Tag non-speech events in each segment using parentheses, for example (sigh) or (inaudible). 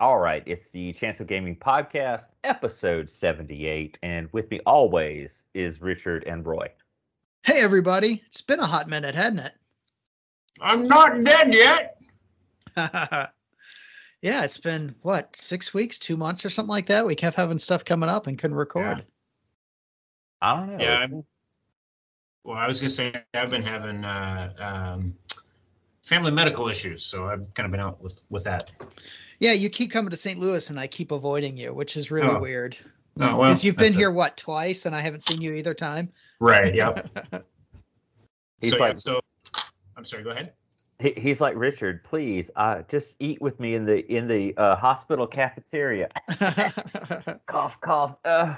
All right, it's the Chance of Gaming podcast, episode 78, and with me always is Richard and Roy. Hey, everybody. It's been a hot minute, hasn't it? I'm not dead yet. (laughs) yeah, it's been what, six weeks, two months, or something like that. We kept having stuff coming up and couldn't record. I don't know. Yeah, Well, I was just saying I've been having uh, um, family medical issues, so I've kind of been out with with that. Yeah, you keep coming to St. Louis and I keep avoiding you, which is really Oh, weird. Oh, well, Because you've been that's it. here, what, twice, and I haven't seen you either time? right? Yep. (laughs) He's so, yeah, like- so I'm sorry. Go ahead. he, he's like Richard. Please, uh, just eat with me in the in the uh, hospital cafeteria. (laughs) cough, cough. Uh.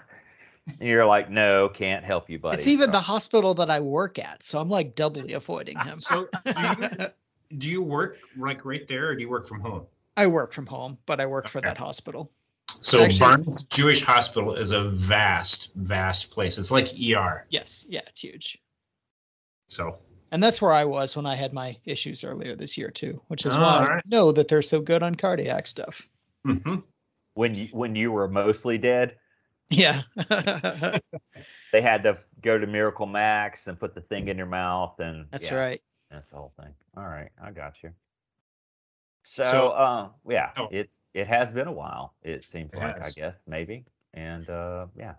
And you're like, no, can't help you, buddy. it's even So- the hospital that I work at, so I'm like doubly avoiding him. So, do you, (laughs) do you work like right there, or do you work from home? I work from home, but I work for that hospital. So Actually- Barnes Jewish Hospital is a vast, vast place. It's like ER. Yes, yeah, it's huge. So And that's where I was when I had my issues earlier this year too, which is Oh, why I know that they're so good on cardiac stuff. mhm. when you when you were mostly dead, Yeah. (laughs) they had to go to Miracle Max and put the thing in your mouth, and That's yeah, right. That's the whole thing. All right, I got you. So, So- uh, yeah, Oh. it's it has been a while. It seems It like I guess maybe, and uh, yeah,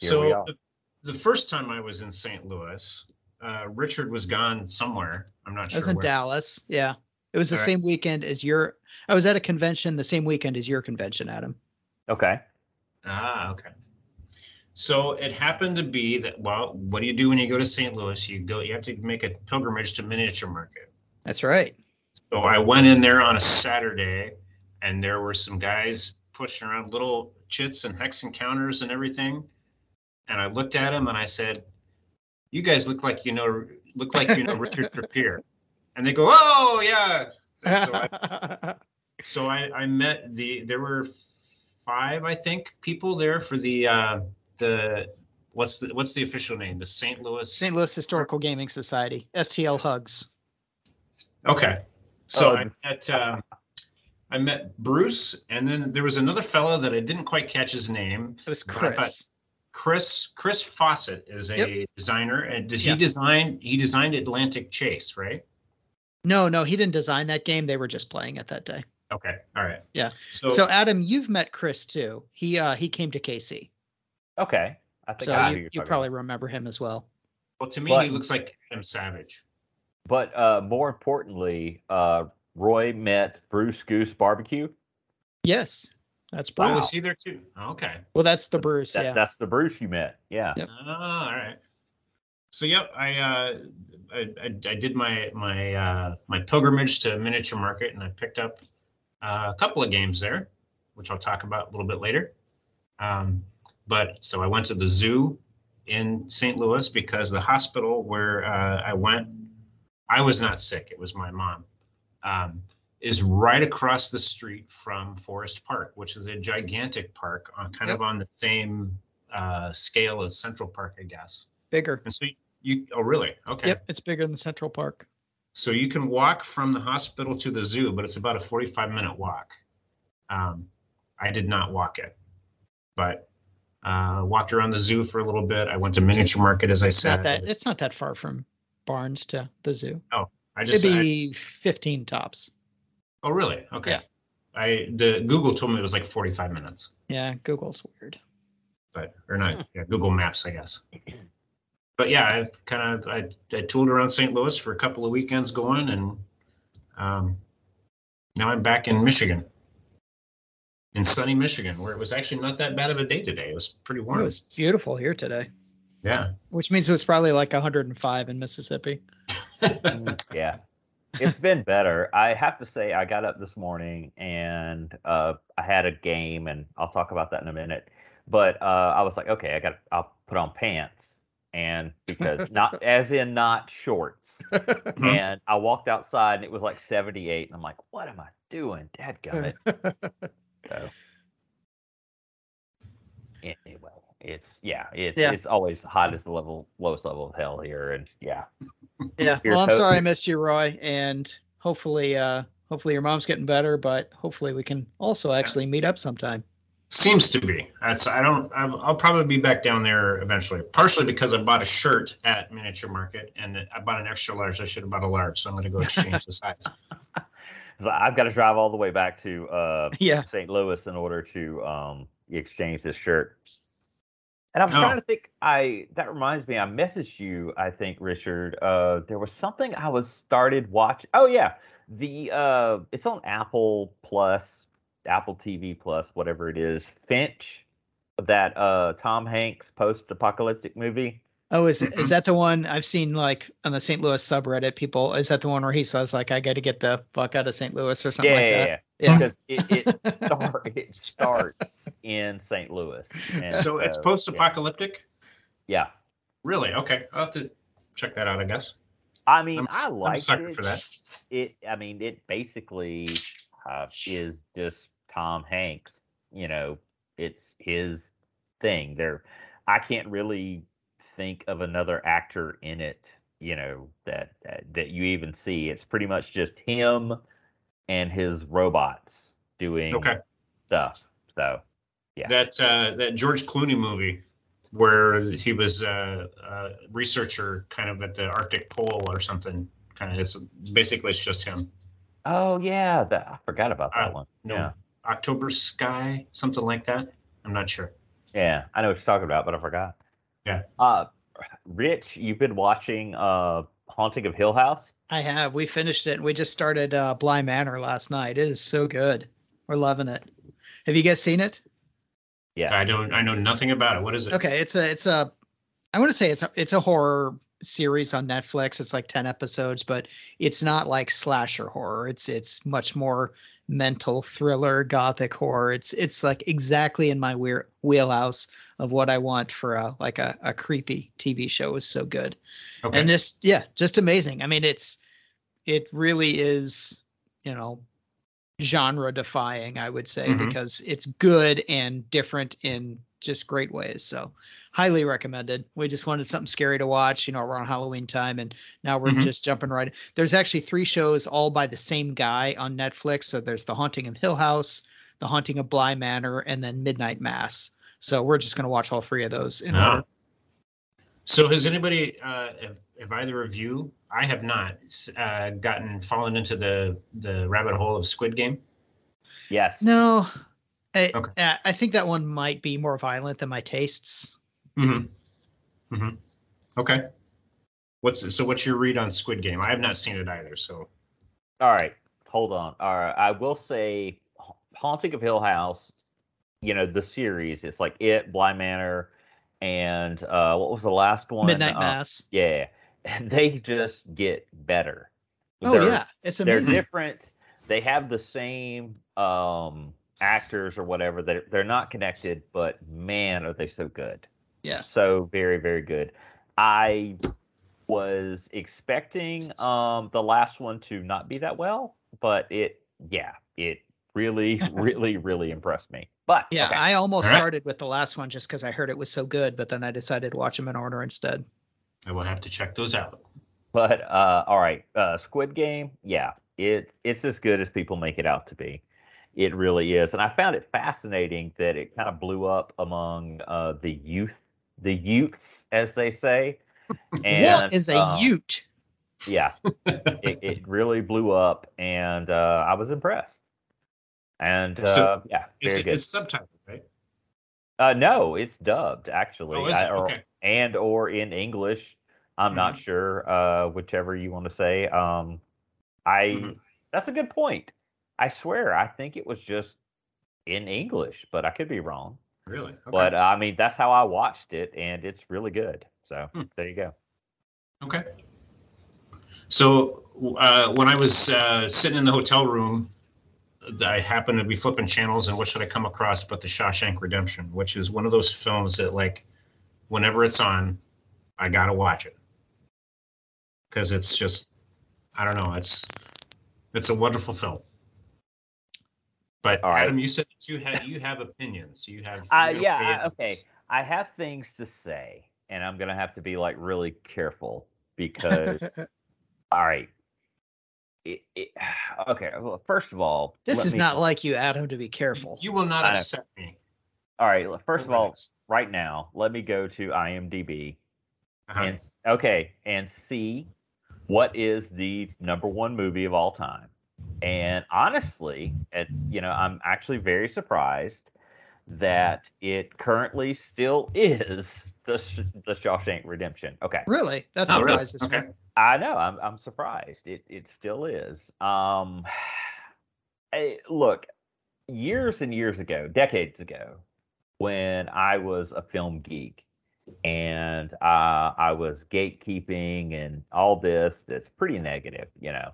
Here we So are. the, the first time I was in St. Louis, uh, Richard was gone somewhere. I'm not I sure was in where. Dallas. Yeah. It was the Alright. same weekend as your I was at a convention the same weekend as your convention, Adam. okay. Ah, okay. So it happened to be that well, what do you do when you go to St. Louis? You go you have to make a pilgrimage to miniature market. That's right. So I went in there on a Saturday and there were some guys pushing around little chits and hex encounters and everything. And I looked at them and I said, You guys look like you know look like you know (laughs) Richard Trappier. And they go, Oh yeah. So I, (laughs) so I, I met the there were five, I think, people there for the uh the what's the what's the official name? The St. Louis St. Louis Historical Gaming Society, STL Hugs. Okay. So Oh, I met uh, I met Bruce, and then there was another fellow that I didn't quite catch his name. It was But I Chris. Chris Chris Fawcett is a Yep. designer, and did Yeah. he design? He designed Atlantic Chase, right? No, no, he didn't design that game. They were just playing it that day. Okay, all right. Yeah. So, So Adam, you've met Chris too. He uh he came to KC. Okay. I think So I you, you're you probably about. remember him as well. well, to me, but- he looks like Adam Savage. But uh, more importantly, uh, Roy met Bruce Goose Barbecue. Yes. That's Oh, Bruce. was he there too? Okay. Well, that's the Bruce, That, yeah. That's the Bruce you met. Yeah. Yep. Oh, all right. So yep, I uh, I, I, I did my my uh, my pilgrimage to miniature market, and I picked up uh, a couple of games there, which I'll talk about a little bit later. Um, but so I went to the zoo in St. Louis because the hospital where uh, I went, I was not sick. It was my mom. Um, is right across the street from Forest Park, which is a gigantic park on kind of on the same uh, scale as Central Park, I guess. Bigger. And so you, oh, really? Okay. Yep, it's bigger than Central Park. So you can walk from the hospital to the zoo, but it's about a 45 minute walk. Um, I did not walk it, but uh, walked around the zoo for a little bit. I went to miniature market, as I It's said. not that it's not that far from Barnes to the zoo. Oh, I It'd just, I- be 15 tops. oh, really? Okay. Yeah. I the Google told me it was like 45 minutes, Yeah, Google's weird. but or not (laughs) yeah, Google Maps, I guess. But yeah, I kind of I, I tooled around St. Louis for a couple of weekends going, and um, now I'm back in Michigan, in sunny Michigan, where it was actually not that bad of a day today. It was pretty warm. It was beautiful here today, Yeah. which means it was probably like 105 in Mississippi. (laughs) Yeah. It's been better. I have to say, I got up this morning and uh, I had a game, and I'll talk about that in a minute. But uh, I was like, okay, I got, I'll put on pants, and because (laughs) not as in not shorts. Mhm. And I walked outside, and it was like 78, and I'm like, what am I doing? Dadgummit. (laughs) So anyway, it's yeah, it's Yeah. it's always hot as the level lowest level of hell here, and yeah, yeah. Here's Well, I'm hope- sorry I missed you, Roy, and hopefully, uh, Hopefully your mom's getting better, but hopefully we can also actually meet up sometime. Seems to be. That's I don't. I'll, I'll probably be back down there eventually. Partially because I bought a shirt at Miniature Market and I bought an extra large. I should have bought a large, so I'm going to go exchange the size. (laughs) So I've got to drive all the way back to uh, (laughs) Yeah. St. Louis in order to um, exchange this shirt. And I was Oh. trying to think. I that reminds me. I messaged you. I think Richard. Uh, there was something I was started watching. Oh yeah, the uh, it's on Apple Plus, Apple TV Plus, whatever it is. Finch, that uh, Tom Hanks post-apocalyptic movie. Oh, is is that the one I've seen like on the St. Louis subreddit? People, is that the one where he says like I got to get the fuck out of St. Louis or something yeah, like yeah, that? yeah. Yeah. Because it, it, (laughs) start, it starts in St. Louis. And so it's post-apocalyptic. Yeah. Really? Okay, I'll have to check that out. I guess. I mean, I'm, I I'm a like sucker it. for that. It, I mean, it basically uh, is just Tom Hanks. You know, it's his thing. There, I can't really think of another actor in it. You know that that, that you even see. It's pretty much just him and his robots doing Okay. stuff. So Yeah. That uh, that George Clooney movie where he was uh, a researcher, kind of at the Arctic Pole or something. Kind of, it's basically it's just him. Oh yeah, that I forgot about that Uh, one. no. Yeah, October Sky, something like that. I'm not sure. yeah, I know what you're talking about, but I forgot. Yeah. Uh, Rich, you've been watching uh Haunting of Hill House. I have. We finished it and we just started uh Bly Manor last night. It is so good. We're loving it. Have you guys seen it? Yeah. I don't. I know nothing about it. What is it? Okay, it's a it's a I want to say it's a it's a horror series on Netflix. It's like 10 episodes, but it's not like slasher horror. It's it's much more mental thriller, gothic horror. It's it's like exactly in my weir- wheelhouse of what I want for a like a, a creepy TV show is so good. Okay. And this yeah, just amazing. I mean, it's it really is, you know, genre defying, I would say, Mhm. because it's good and different in just great ways. So highly recommended. We just wanted something scary to watch, you know, around Halloween time. And now we're Mhm. just jumping right. There's actually three shows all by the same guy on Netflix. So there's The Haunting of Hill House, The Haunting of Bly Manor, and then Midnight Mass. So we're just gonna watch all three of those in Ah. order. So has anybody, uh, have, have either of you? I have not uh, gotten fallen into the the rabbit hole of Squid Game. Yes. No. I, Okay. I- I think that one might be more violent than my tastes. Mm-hmm. Mm-hmm. Okay. What's so? What's your read on Squid Game? I have not seen it either. So All right, hold on. All right, I will say, Haunting of Hill House. You know the series. It's like it, Bly Manor, and uh, what was the last one? Midnight Uh, Mass. Yeah, and (laughs) they just get better. Oh They're- yeah, it's they're different. They have the same um, actors or whatever. They're they're not connected, but man, are they so good. Yeah. So very very good. I was expecting um, the last one to not be that well, but it yeah it really (laughs) really really impressed me. But Yeah, okay. I almost All right. started with the last one just because I heard it was so good, but then I decided to watch them in order instead. I will have to check those out. But uh, all right, uh, Squid Game, yeah, it's it's as good as people make it out to be. It really is, and I found it fascinating that it kind of blew up among uh, the youth, the youths, as they say. (laughs) And, what is a um, Ute? Yeah, it, (laughs) it really blew up, and uh, I was impressed. And uh, So, yeah, It's, very good. it's subtitled, right? Uh, no, it's dubbed actually, Oh, I- or, Okay. and or in English. I'm not Mm-hmm. sure, uh, whichever you want to say. Um, I Mhm. that's a good point. I swear, I think it was just in English, but I could be wrong. Really? Okay. But uh, I mean, that's how I watched it, and it's really good. So Hmm. there you go. Okay. So uh, when I was uh, sitting in the hotel room, I happened to be flipping channels, and what should I come across but The Shawshank Redemption, which is one of those films that, like, whenever it's on, I gotta watch it because it's just, I don't know, it's it's a wonderful film. But All right. Adam, you said that you have you have opinions. You have Uh, you have yeah, I, okay. I have things to say, and I'm gonna have to be like really careful because, (laughs) all right, it, it, (sighs) okay. Well, first of all, This is me- not like you, Adam, to be careful. You will not I know. upset me. All right. First of all, right now, let me go to IMDb Uh-huh. and okay, and see what is the number one movie of all time. And honestly, it, you know, I'm actually very surprised that it currently still (laughs) is the Sh- the Shawshank Redemption. Okay. Really? That's Oh, really? surprises me. Okay. I know. I'm I'm surprised. It it still is. Um, (sighs) eh, look, years and years ago, decades ago, when I was a film geek and uh, I was gatekeeping and all this, that's pretty negative, you know.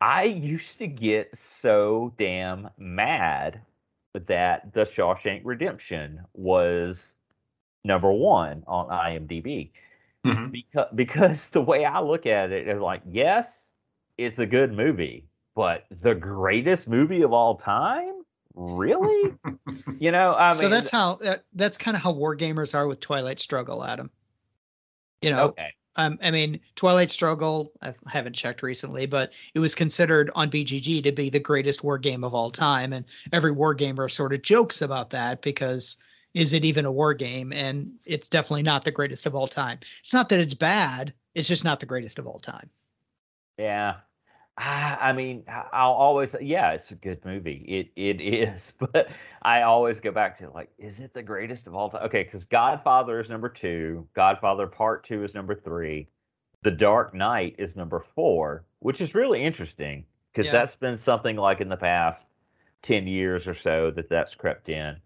I used to get so damn mad that The Shawshank Redemption was number one on IMDb Mhm. because (laughs) because the way I look at it is like, yes, it's a good movie, but the greatest movie of all time, really? (laughs) you know, I mean, so that's how that, that's kind of how war gamers are with Twilight Struggle, Adam. You know, okay. Um, I mean, Twilight Struggle. I haven't checked recently, but it was considered on BGG to be the greatest war game of all time, and every war gamer sort of jokes about that because is it even a war game? And it's definitely not the greatest of all time. It's not that it's bad; it's just not the greatest of all time. Yeah. I, I mean, I'll always yeah, it's a good movie. It it (laughs) is, but I always go back to like, is it the greatest of all time? Okay, because Godfather is number two, Godfather Part Two is number three, The Dark Knight is number four, which is really interesting because Yeah. that's been something like in the past ten years or so that that's crept in.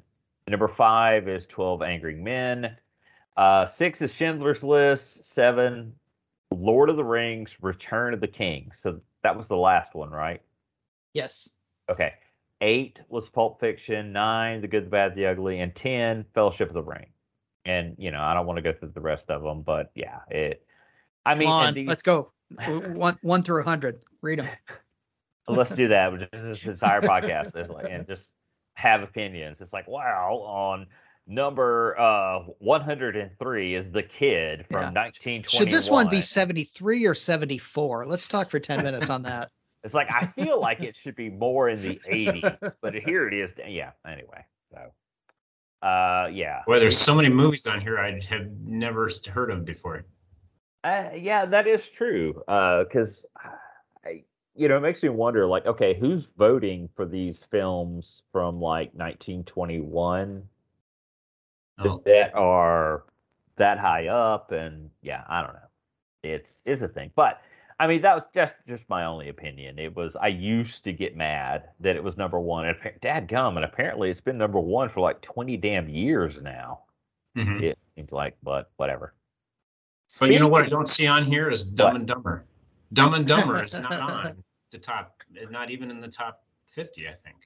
Number five is Twelve Angry Men. Uh, six is Schindler's List. Seven, Lord of the Rings, Return of the King. So that was the last one, right? Yes. Okay. Eight was Pulp Fiction. Nine, The Good, the Bad, the Ugly, and ten, Fellowship of the Ring. And you know, I don't want to go through the rest of them, but yeah, it. I mean, Come and on, these- let's go. (laughs) One one through a hundred. Read them. let's do that. (laughs) This entire podcast is like, and just have opinions. It's like, wow, on number uh 103 is the kid from Yeah. 1921. Should this one be 73 or 74? Let's talk for 10 minutes on that. (laughs) It's like I feel like it should be more in the 80s, (laughs) but here it is. Yeah. Anyway, so uh, yeah, Boy, there's so many movies on here I have never heard of before. uh, yeah, that is true. uh Because you know, it makes me wonder. Like, okay, who's voting for these films from like 1921 Oh, that are that high up? And yeah, I don't know. It's it's a thing, but. I mean, that was just just my only opinion. It was I used to get mad that it was number one, and dad gum, and apparently it's been number one for like twenty damn years now. mhm. It seems like, but whatever. But you know what I don't see on here is Dumb What? and Dumber. Dumb and Dumber is not (laughs) on the top, not even in the top 50, I think.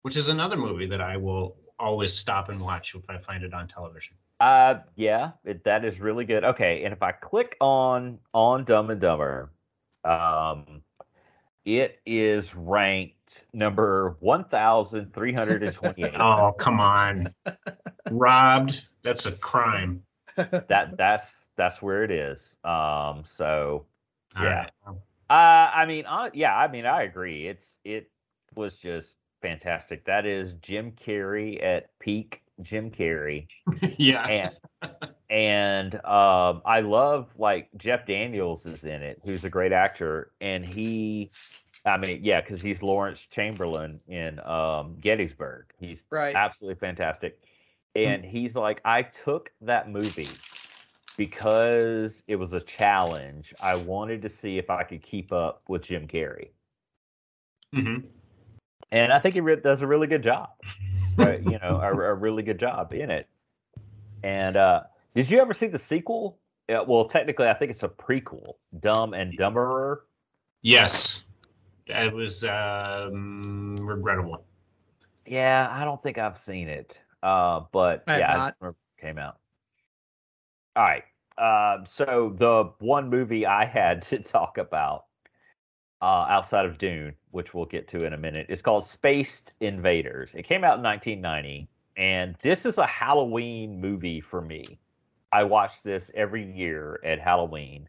Which is another movie that I will always stop and watch if I find it on television. Uh, yeah, it, that is really good. Okay, and if I click on on Dumb and Dumber, um, it is ranked number one thousand three hundred and twenty-eight. (laughs) Oh, come on. Robbed. That's a crime. that that's that's where it is. Um, so Yeah. right. Uh, I mean, uh, yeah, I mean, I agree. It's it was just fantastic. That is Jim Carrey at peak Jim Carrey, (laughs) yeah. and and um, I love like Jeff Daniels is in it, who's a great actor, and he, I mean, yeah, because he's Lawrence Chamberlain in um, Gettysburg. He's Right. absolutely fantastic. And he's like, I took that movie because it was a challenge. I wanted to see if I could keep up with Jim Carrey. hmm And I think he re- does a really good job. Right? you know, a, a (laughs) really good job in it. And uh, did you ever see the sequel? Uh, well, technically, I think it's a prequel, Dumb and Dumberer. Yes. It was um, regrettable. Yeah, I don't think I've seen it. Uh, but I yeah, I just remember it came out. All right. Um, so the one movie I had (laughs) to talk about uh, outside of Dune, which we'll get to in a minute, It's called Spaced Invaders. It came out in 1990, and this is a Halloween movie for me. I watch this every year at Halloween.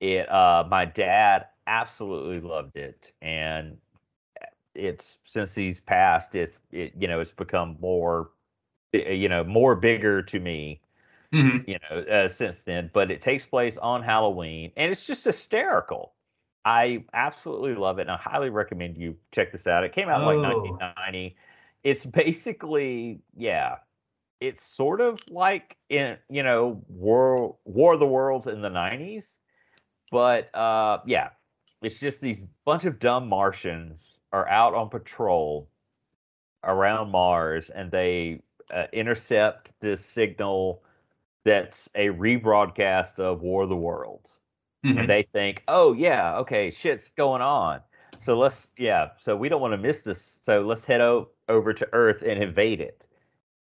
It uh, my dad absolutely loved it, and it's since he's passed, it's it, you know it's become more, eh, you know, more bigger to me, Mhm. you know, uh, since then. But it takes place on Halloween, and it's just hysterical. I absolutely love it, and I highly recommend you check this out. It came out in like Oh. 1990. It's basically, yeah, it's sort of like in you know War War of the Worlds in the 90s, but uh, yeah, it's just these bunch of dumb Martians are out on patrol around Mars, and they uh, intercept this signal that's a rebroadcast of War of the Worlds Mhm. and they think, oh yeah, okay, shit's going on. So let's yeah, so we don't want to miss this. So let's head o- over to Earth and invade it.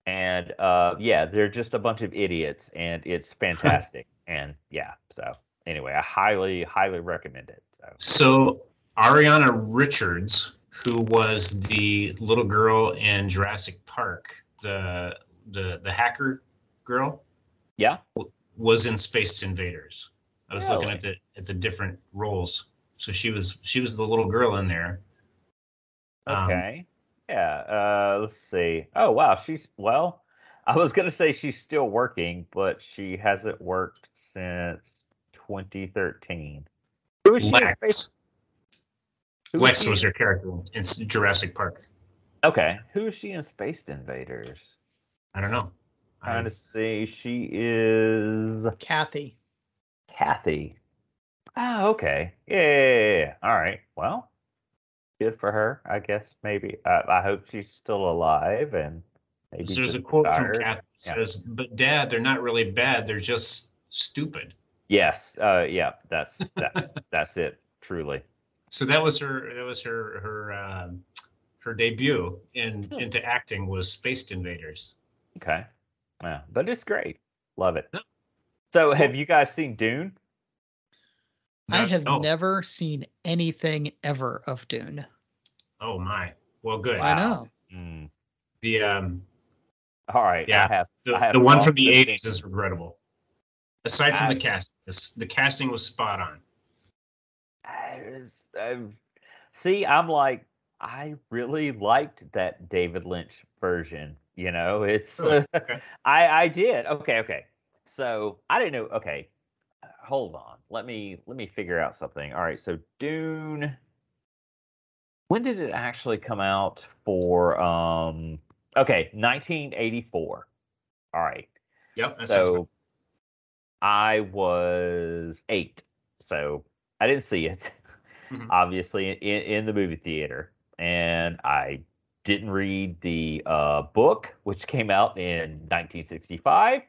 And uh yeah, they're just a bunch of idiots and it's (laughs) fantastic. and yeah, so anyway, I highly, highly recommend it. So So Ariana Richards, who was the little girl in Jurassic Park, the the the hacker girl, yeah, was in Spaced Invaders. I was looking at the at the different roles. So she was she was the little girl in there. Um, okay. yeah, uh let's see. Oh wow, she's well, I was gonna say she's still working, but she hasn't worked since 2013. Who is she in Space Lex. Who is she was her character in Jurassic Park. Okay, who is she in Spaced Invaders? I don't know. I'm Trying to see. She is Kathy. Kathy. Ah, okay. Yeah, yeah, yeah. All right. Well, good for her. I guess maybe. I, I hope she's still alive and maybe. There's a quote from. Kathy Yeah. says, "But Dad, they're not really bad. They're just stupid." Yes. Uh. Yeah. That's (laughs) that. that's it. Truly. So that was her. That was her. Her. Um, her debut in Hmm. into acting was Spaced Invaders. Okay. Yeah, but it's great. Love it. So, have you guys seen Dune? I have oh, never seen anything ever of Dune. Oh my. Well, good. I know. Mm. The um All right. Yeah. I have. the, I have the one from the the eighties things. is regrettable. Aside from I- the cast, this, the casting was spot on. I was- I've- see, I'm like, I really liked that David Lynch version. You know, it's Really? uh, (laughs) Okay. I I did. Okay, okay. So I didn't know. Okay, uh, hold on. Let me let me figure out something. All right. So Dune. When did it actually come out for? Um. Okay, 1984. All right. Yep. So I was eight, so I didn't see it, Mhm. obviously in, in the movie theater, and I didn't read the uh, book, which came out in 1965.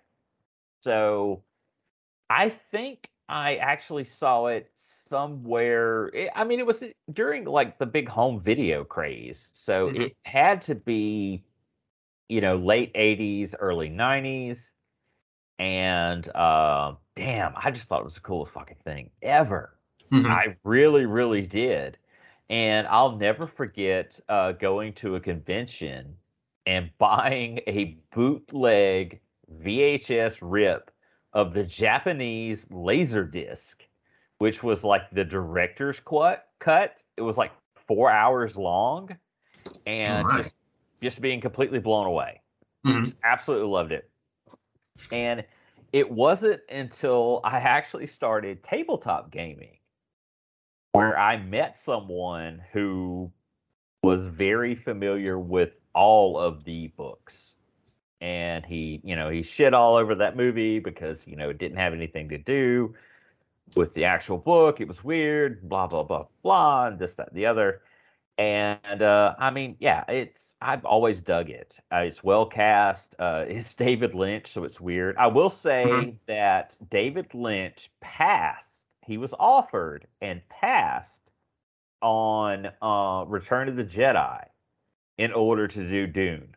So I think I actually saw it somewhere. it- I mean, it was during like the big home video craze, so Mhm. it had to be, you know, late 80s, early 90s and uh, damn, I just thought it was the coolest fucking thing ever. Mhm. I really, really did. And I'll never forget uh, going to a convention and buying a bootleg VHS rip of the Japanese Laserdisc, which was like the director's cut. It was like four hours long, and my. just just being completely blown away Mhm. just absolutely loved it. And it wasn't until I actually started tabletop gaming where I met someone who was very familiar with all of the books. And he, you know, he shit all over that movie because, you know, it didn't have anything to do with the actual book. It was weird, blah, blah, blah, blah, and this, that, and the other and uh, I mean, yeah, it's I've always dug it. Uh, it's well cast. Uh, (laughs) it's David Lynch, so it's weird. I will say Mhm. that David Lynch passed. He was offered and passed on uh, Return of the Jedi in order to do Dune.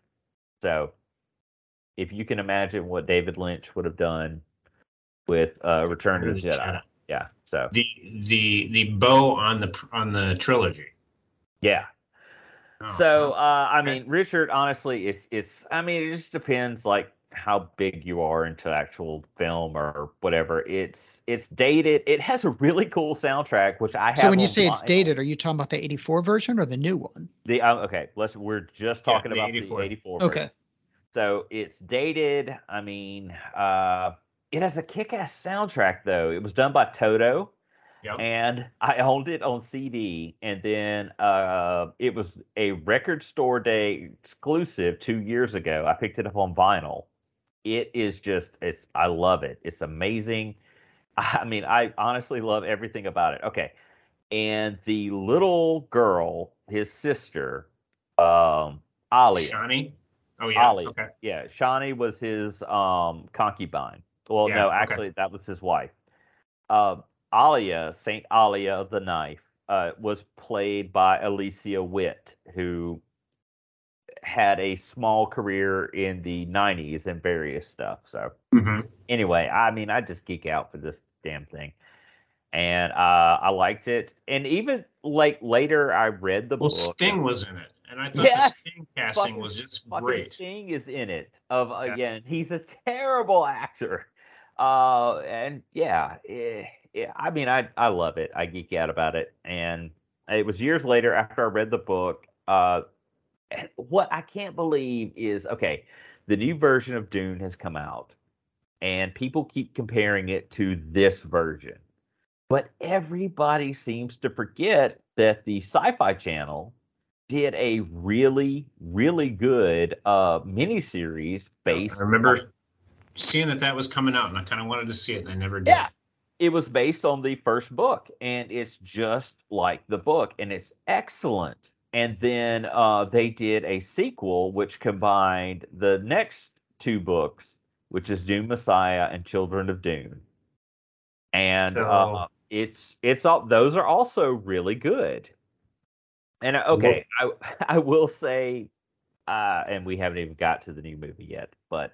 So, if you can imagine what David Lynch would have done with uh, Return of the Jedi, yeah. So, The the the bow on the on the trilogy. yeah. Oh, So uh, I mean, Richard, honestly, it's it's. I mean, it just depends. Like, how big you are into actual film or whatever. It's it's dated. It has a really cool soundtrack, which I have. So when you say it's dated, are you talking about the 84 version or the new one? the um, okay, let's we're just Yeah, talking the about 84. the 84. version. So it's dated. I mean, uh, it has a kick-ass soundtrack though. It was done by Toto, Yep. and I (laughs) owned it on CD. And then uh, it was a record store day exclusive two years ago. I picked it up on vinyl. It is just it's. I love it. It's amazing. (laughs) I mean, I honestly love everything about it. Okay, and the little girl, his sister, um, Alia. Oh yeah. Ollie. Okay. yeah, Chani was his um concubine. Well, Yeah, no, okay. actually, that was his wife. Uh, Alia, Saint Alia of the Knife, uh, was played by Alicia Witt, who had a small career in the '90s and various stuff. So hmm anyway, I mean, I just geek out for this damn thing, and uh, I liked it. And even like later, I read the Well, book. Sting was in it, and I thought Yes! the Sting (laughs) casting Fucking- was just great. Sting is in it. Of Yeah. again, he's a terrible actor. Uh, and yeah, eh, yeah, I mean, I I love it. I geek out about it, and it was years later after I read the book. Uh, what I can't believe is okay, the new version of Dune has come out, and people keep comparing it to this version. But everybody seems to forget that the Sci-Fi Channel did a really, really good uh miniseries based. I remember seeing that that was coming out, and I kind of wanted to see it, and I never did. Yeah, it was based on the first book, and it's just like the book, and it's excellent. And then uh, they did a sequel which combined the next two books, which is Dune Messiah and Children of Dune. And So- uh, it's it's all those are also really good. And uh, okay, I (laughs) I will say, uh, and we haven't even got to the new movie yet, but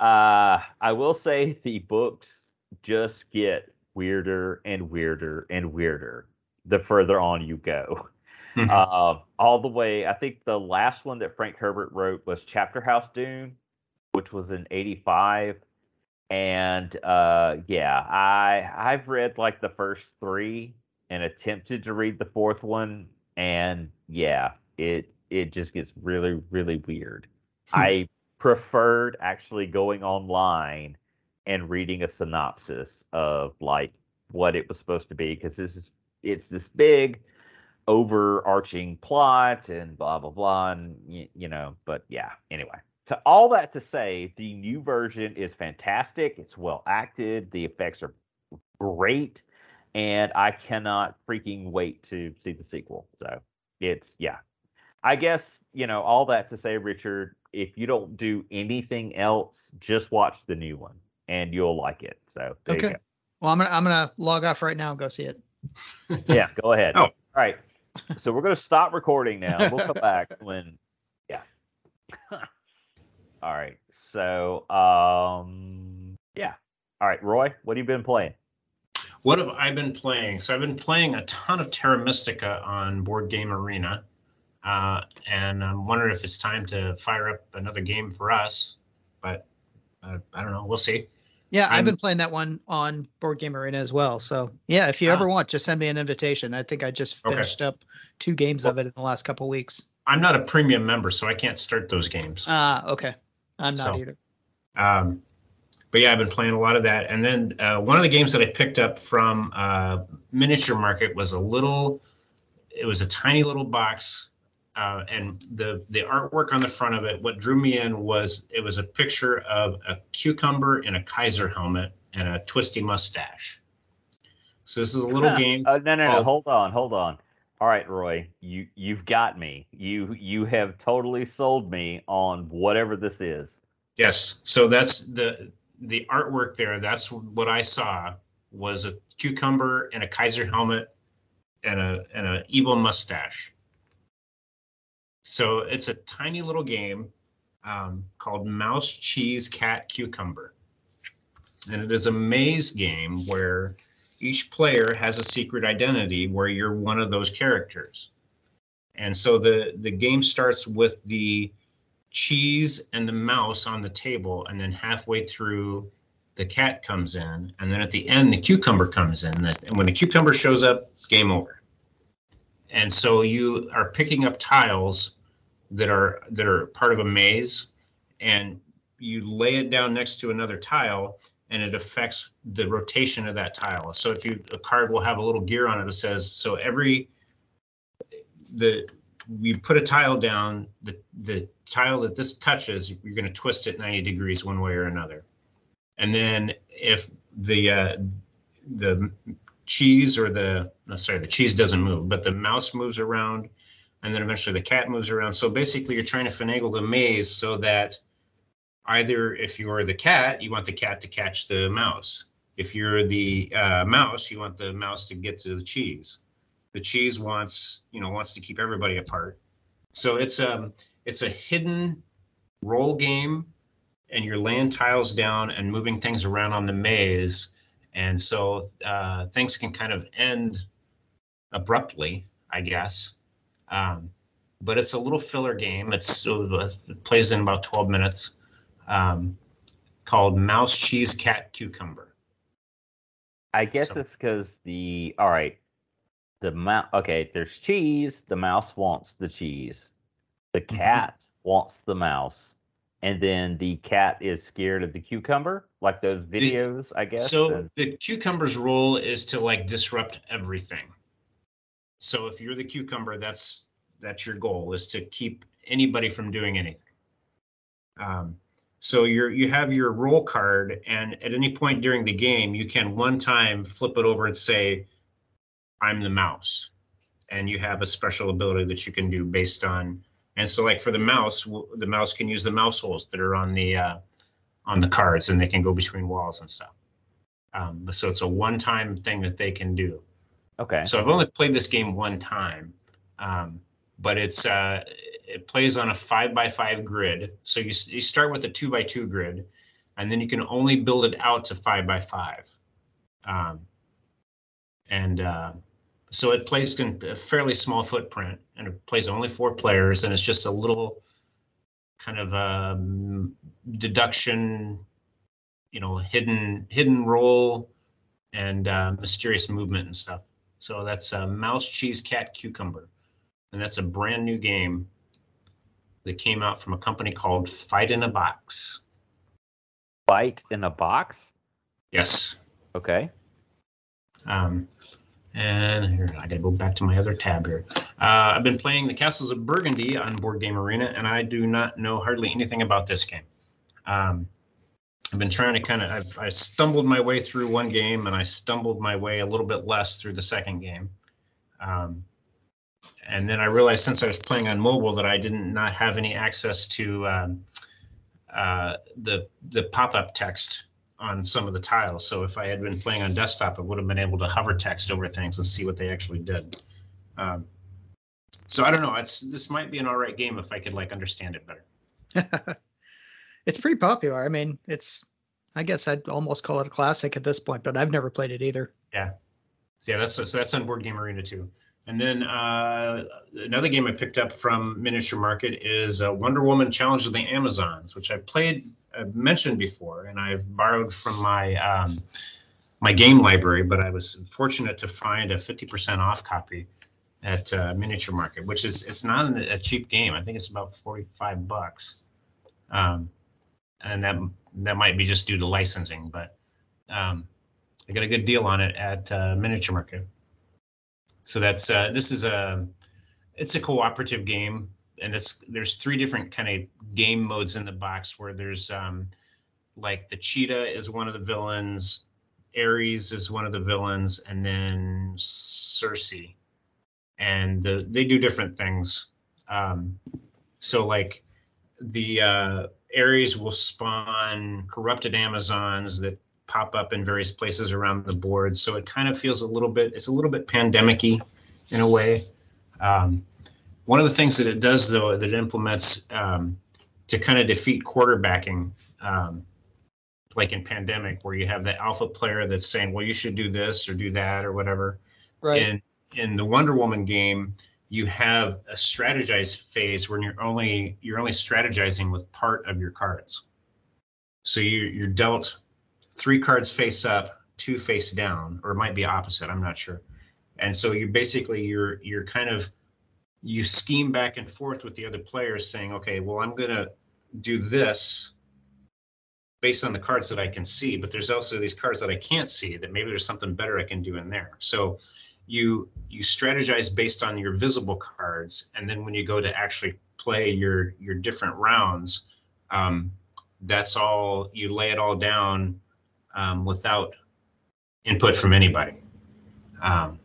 uh, I will say the books just get weirder and weirder and weirder the further on you go. Mhm. Uh, all the way, I think the last one that Frank Herbert wrote was Chapter House Dune, which was in '85. And uh, yeah, I I've read like the first three and attempted to read the fourth one, and yeah, it it just gets really really weird. Hmm. I preferred actually going online and reading a synopsis of like what it was supposed to be because this is it's this big overarching plot and blah blah blah and you, you know but yeah anyway to all that to say the new version is fantastic it's well acted the effects are great and i cannot freaking wait to see the sequel so it's yeah. I guess you know all that to say richard if you don't do anything else just watch the new one and you'll like it so there you Okay. Well, I'm gonna I'm gonna log off right now and go see it. (laughs) yeah go ahead. Oh. all right. So we're going to stop recording now. We'll come back (laughs) when yeah. (laughs) All right. So um yeah. All right roy what have you been playing What have I been playing? So I've been playing a ton of Terra Mystica on Board Game Arena, uh, and I'm wondering if it's time to fire up another game for us. But uh, I don't know. We'll see. Yeah, i have been playing that one on Board Game Arena as well. So yeah, if you Ah. ever want, just send me an invitation. I think I just Okay. finished up two games of it in the last couple weeks. I'm not a premium member, so I can't start those games. Ah, okay. I'm not So- either. Um, but yeah, I've been playing a lot of that. And then uh, one of the games that I picked up from uh, Miniature Market was a little. It was a tiny little box, uh, and the the artwork on the front of it. What drew me in was it was a picture of a cucumber in a Kaiser helmet and a twisty mustache. So this is a little game. Uh, no, no, no. called- Hold on, hold on. All right, Roy, you you've got me. You you have totally sold me on whatever this is. Yes. So that's the the artwork there. That's what I saw was a cucumber and a Kaiser helmet and a and a evil mustache. So it's a tiny little game um, called Mouse Cheese Cat Cucumber, and it is a maze game where each player has a secret identity where you're one of those characters. And so the the game starts with the cheese and the mouse on the table, and then halfway through, the cat comes in, and then at the end, the cucumber comes in. And when the cucumber shows up, game over. And so you are picking up tiles that are that are part of a maze, and you lay it down next to another tile, and it affects the rotation of that tile. So if you a card will have a little gear on it that says so every the we put a tile down, the the tile that this touches, you're going to twist it 90 degrees one way or another. And then if the uh, the cheese or the no, sorry, the cheese doesn't move, but the mouse moves around, and then eventually the cat moves around. So basically, you're trying to finagle the maze so that either if you're the cat, you want the cat to catch the mouse. If you're the uh, mouse, you want the mouse to get to the cheese. The cheese wants, you know, wants to keep everybody apart. So it's um it's a hidden roll game, and you're laying tiles down and moving things around on the maze, and so uh, things can kind of end abruptly, I guess. Um, but it's a little filler game. It's it plays in about 12 minutes um, called Mouse Cheese Cat Cucumber. I guess So- it's because the all right, the mouse. Okay, there's cheese. The mouse wants the cheese. The Mm-hmm. cat wants the mouse, and then the cat is scared of the cucumber, like those videos. I guess. So and- the cucumber's role is to like disrupt everything. So if you're the cucumber, that's that's your goal is to keep anybody from doing anything. Um, so you're you have your roll card, and at any point during the game, you can one time flip it over and say, "I'm the mouse," and you have a special ability that you can do based on. And so, like for the mouse, the mouse can use the mouse holes that are on the uh, on the cards, and they can go between walls and stuff. Um, but so it's a one-time thing that they can do. okay. So I've only played this game one time, um, but it's uh, it plays on a five by five grid. So you you start with a two by two grid, and then you can only build it out to five by five. Um, and uh, so it plays in a fairly small footprint, and it plays only four players, and it's just a little kind of um, deduction, you know, hidden hidden role and uh, mysterious movement and stuff. So that's uh, Mouse Cheese Cat Cucumber, and that's a brand new game that came out from a company called Fight in a Box. Fight in a box. Yes. Okay. Um, and here, I gotta go back to my other tab here. Uh, I've been playing the Castles of Burgundy on Board Game Arena, and I do not know hardly anything about this game. Um, I've been trying to kind of, I stumbled my way through one game, and I stumbled my way a little bit less through the second game. Um, and then I realized since I was playing on mobile that I didn't not have any access to um, uh, the the pop-up text on some of the tiles. So if I had been playing on desktop, I would have been able to hover text over things and see what they actually did. Um, so I don't know. It's this might be an all right game if I could like understand it better. (laughs) it's pretty popular. I mean, it's I guess I'd almost call it a classic at this point, but I've never played it either. Yeah. So yeah, that's so that's on Board Game Arena too. And then uh, another game I picked up from Miniature Market is uh, Wonder Woman Challenge of the Amazons, which I played, uh, mentioned before, and I've borrowed from my um, my game library. But I was fortunate to find a 50% off copy at uh, Miniature Market, which is it's not a cheap game. I think it's about 45 bucks, um, and that that might be just due to licensing, but um, I got a good deal on it at uh, Miniature Market. So that's uh, this is a it's a cooperative game, and it's there's three different kind of game modes in the box where there's um, like the cheetah is one of the villains, Ares is one of the villains, and then Circe, and the, they do different things. Um, so like the uh, Ares will spawn corrupted Amazons that pop up in various places around the board. So it kind of feels a little bit, it's a little bit pandemic-y in a way. Um, one of the things that it does though, that it implements um, to kind of defeat quarterbacking, um, like in pandemic, where you have the alpha player that's saying, well, you should do this or do that or whatever. Right. In in the Wonder Woman game, you have a strategized phase when you're only you're only strategizing with part of your cards. So you you're dealt three cards face up, two face down, or it might be opposite. I'm not sure. And so you basically you're you're kind of you scheme back and forth with the other players, saying, okay, well I'm gonna do this based on the cards that I can see, but there's also these cards that I can't see that maybe there's something better I can do in there. So you you strategize based on your visible cards, and then when you go to actually play your your different rounds, um, that's all you lay it all down um, without input from anybody. Um,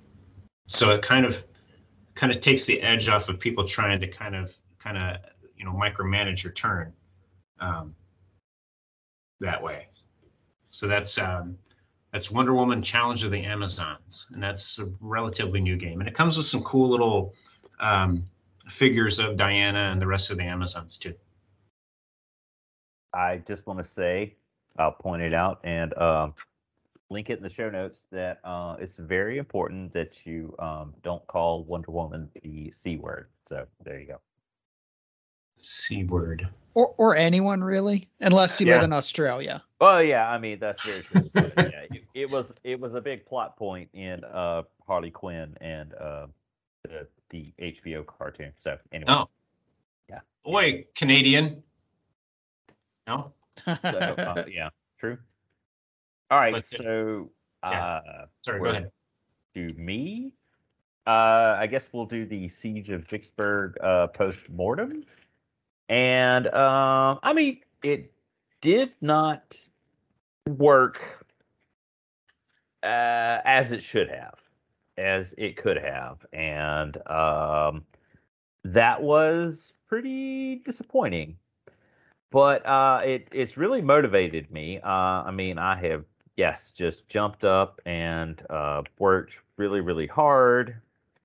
so it kind of kind of takes the edge off of people trying to kind of kind of you know micromanage your turn um, that way. So that's um, that's Wonder Woman Challenge of the Amazons, and that's a relatively new game, and it comes with some cool little um, figures of Diana and the rest of the Amazons too. I just want to say, I'll point it out and um, link it in the show notes that uh, it's very important that you um, don't call Wonder Woman the C word. So there you go. C word. Or or anyone really, unless you Yeah. live in Australia. Well, yeah, I mean that's very true. (laughs) Yeah, it, it was it was a big plot point in uh, Harley Quinn and uh, the the HBO cartoon. So anyway, Oh. Yeah. Boy, Canadian. No. So, uh, (laughs) yeah, true. All right, so yeah. uh, Sorry, go ahead. to me. Uh, I guess we'll do the Siege of Vicksburg uh, post mortem, and um, I mean it did not work uh, as it should have, as it could have, and um, that was pretty disappointing. But uh, it it's really motivated me. Uh, I mean, I have yes, just jumped up and uh, worked really, really hard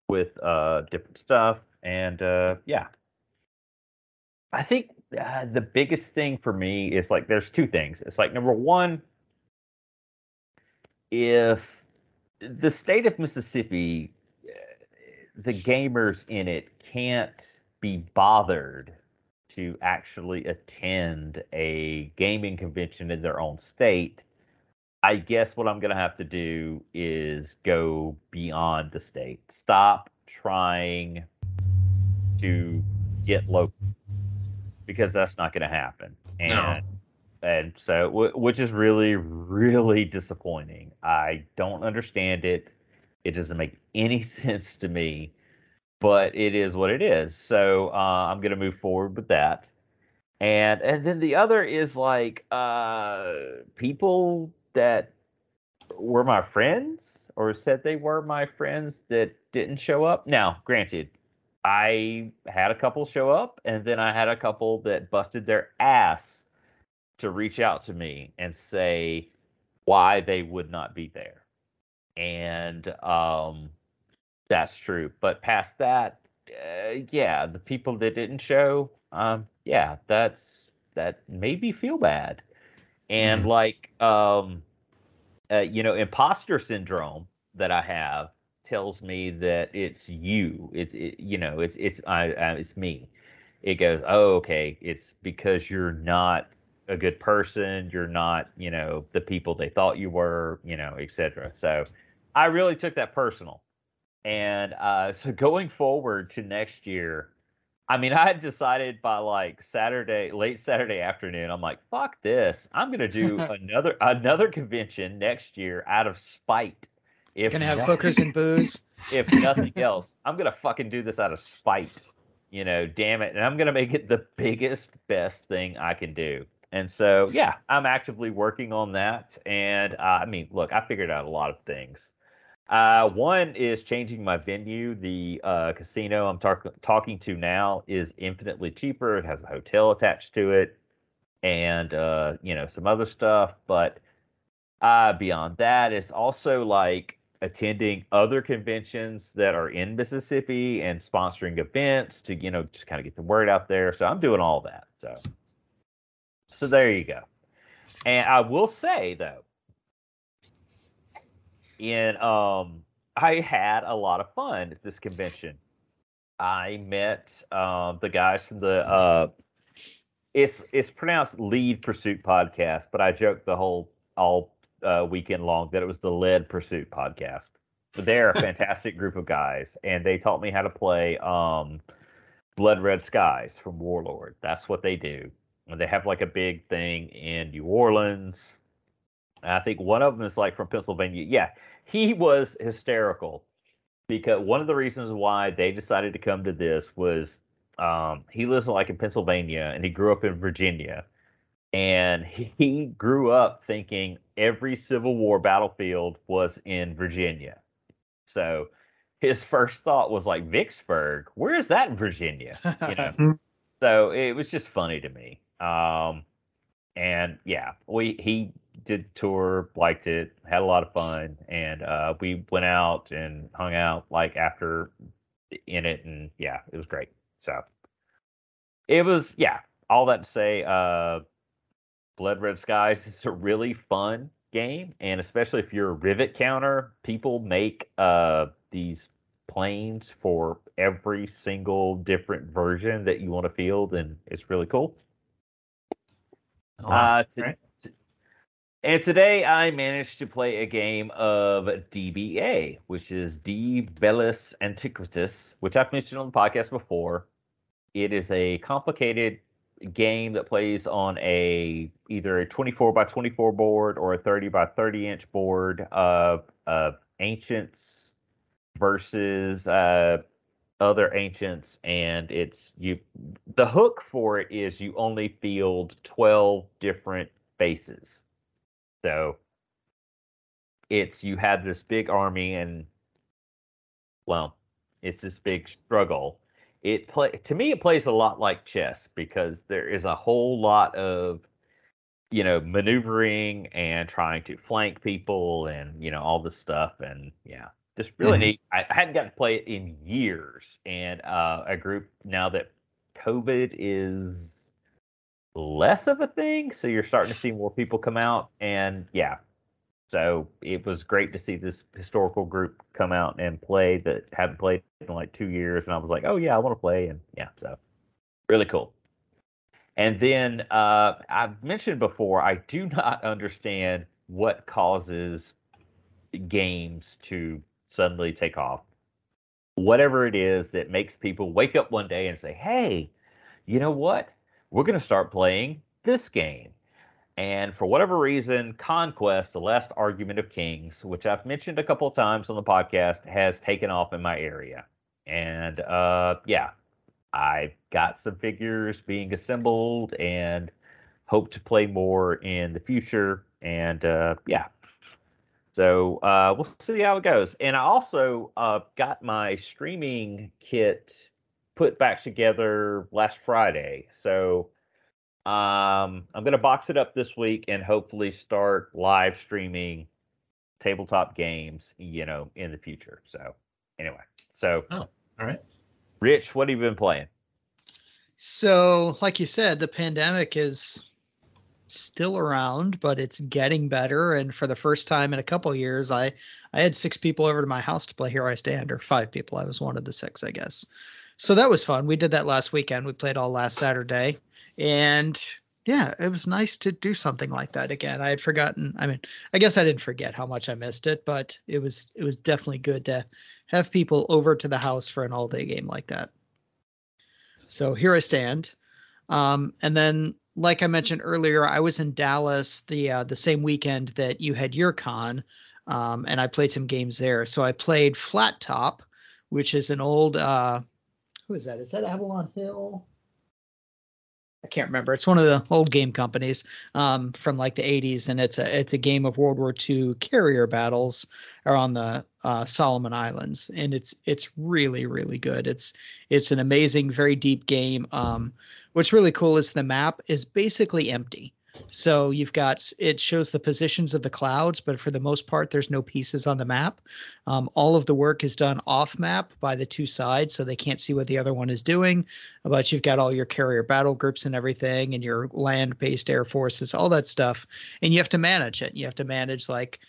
with uh, different stuff. And uh, yeah, I think uh, the biggest thing for me is like there's two things. It's like number one, if the state of Mississippi, uh, the gamers in it can't be bothered to actually attend a gaming convention in their own state, I guess what I'm going to have to do is go beyond the state. Stop trying to get local because that's not going to happen. And No. and so wh- which is really really disappointing. I don't understand it. It doesn't make any (laughs) sense to me, but it is what it is. So uh, I'm to move forward with that. And and then the other is like uh, people that were my friends or said they were my friends that didn't show up. Now, granted, I had a couple show up, and then I had a couple that busted their ass to reach out to me and say why they would not be there. And um, that's true. But past that, uh, yeah, the people that didn't show, um, yeah, that's that made me feel bad. And Mhm. like, um, uh, you know, imposter syndrome that I have tells me that it's you. It's it, you know, it's it's I, I it's me. It goes, oh, okay, it's because you're not a good person. You're not, you know, the people they thought you were, you know, etc. So, I really took that personal. And uh, so going forward to next year, I mean, I had decided by like Saturday, late Saturday afternoon, I'm like, fuck this. I'm gonna do (laughs) another another convention next year out of spite. If Gonna have hookers and booze. (laughs) if nothing (laughs) else, I'm gonna fucking do this out of spite. You know, damn it. And I'm gonna make it the biggest, best thing I can do. And so, yeah, I'm actively working on that. And uh, I mean, look, I figured out a lot of things. Uh, one is changing my venue. The uh, casino I'm tar- talking to now is infinitely cheaper. It has a hotel attached to it, and uh, you know some other stuff. But uh, beyond that, it's also like attending other conventions that are in Mississippi and sponsoring events to you know just kind of get the word out there. So I'm doing all that. So so there you go. And I will say though, in um I had a lot of fun at this convention. I met uh, the guys from the uh, it's it's pronounced Lead Pursuit podcast, but I joked the whole all uh, weekend long that it was the Lead Pursuit podcast. But they're a (laughs) fantastic group of guys, and they taught me how to play um, Blood Red Skies from Warlord. That's what they do. And they have like a big thing in New Orleans. I think one of them is like from Pennsylvania. Yeah, he was hysterical because one of the reasons why they decided to come to this was um, he lives like in Pennsylvania and he grew up in Virginia. And he grew up thinking every Civil War battlefield was in Virginia. So his first thought was like Vicksburg. Where is that in Virginia? You know. (laughs) so it was just funny to me. Um, and yeah, we he did the tour, liked it, had a lot of fun, and uh, we went out and hung out like after in it, and yeah, it was great. So it was yeah. All that to say, uh, Blood Red Skies is a really fun game, and especially if you're a rivet counter, people make uh, these planes for every single different version that you want to field, and it's really cool. Oh. Uh, to, to- and today I managed to play a game of DBA, which is De Bellis Antiquitas, which I've mentioned on the podcast before. It is a complicated game that plays on a either a 24 by 24 board or a 30 by 30 inch board of of ancients versus uh, other ancients, and it's you. The hook for it is you only field 12 different faces. So it's you have this big army and well, it's this big struggle. It play to me it plays a lot like chess because there is a whole lot of you know maneuvering and trying to flank people and you know all this stuff and yeah just really Mhm. neat I, I hadn't gotten to play it in years and uh a group now that covid is less of a thing so you're starting to see more people come out and yeah so it was great to see this historical group come out and play that hadn't played in like two years and i was like oh yeah i want to play and yeah so really cool and then uh, I've mentioned before, I do not (laughs) understand what causes games to suddenly take off. Whatever it is that makes people wake up one day and say, hey, you know what? We're going to start playing this game. And for whatever reason, Conquest, the last argument of kings, which I've mentioned a couple of times on the podcast, has taken off in my area. And uh, yeah, I've got some figures being assembled and hope to play more in the future. And uh, yeah, so uh, we'll see how it goes. And I also uh, got my streaming kit put back together last Friday. So um, I'm going to box it up this week and hopefully start live streaming tabletop games, you know, in the future. So anyway, so oh, All right. Rich, what have you been playing? So, like you said, the pandemic is still around, but it's getting better. And for the first time in a couple of years, I I had six people over to my house to play Here I Stand, or five people. I was one of the six, I guess. So that was fun. We did that last weekend. We played all last Saturday, and yeah, it was nice to do something like that again. I had forgotten. I mean, I guess I didn't forget how much I missed it, but it was it was definitely good to have people over to the house for an all day game like that. So here I stand. Um, and then, like I mentioned earlier, I was in Dallas the uh, the same weekend that you had your con, um, and I played some games there. So I played Flat Top, which is an old uh, who is that? Is that Avalon Hill? I can't remember. It's one of the old game companies um, from like the 80s, and it's a it's a game of World War II carrier battles around the uh, Solomon Islands, and it's it's really really good. It's it's an amazing, very deep game. Um, what's really cool is the map is basically empty. So you've got it shows the positions of the clouds, but for the most part, there's no pieces on the map. Um, all of the work is done off map by the two sides, so they can't see what the other one is doing. But you've got all your carrier battle groups and everything, and your land based air forces, all that stuff. And you have to manage it. You have to manage, like,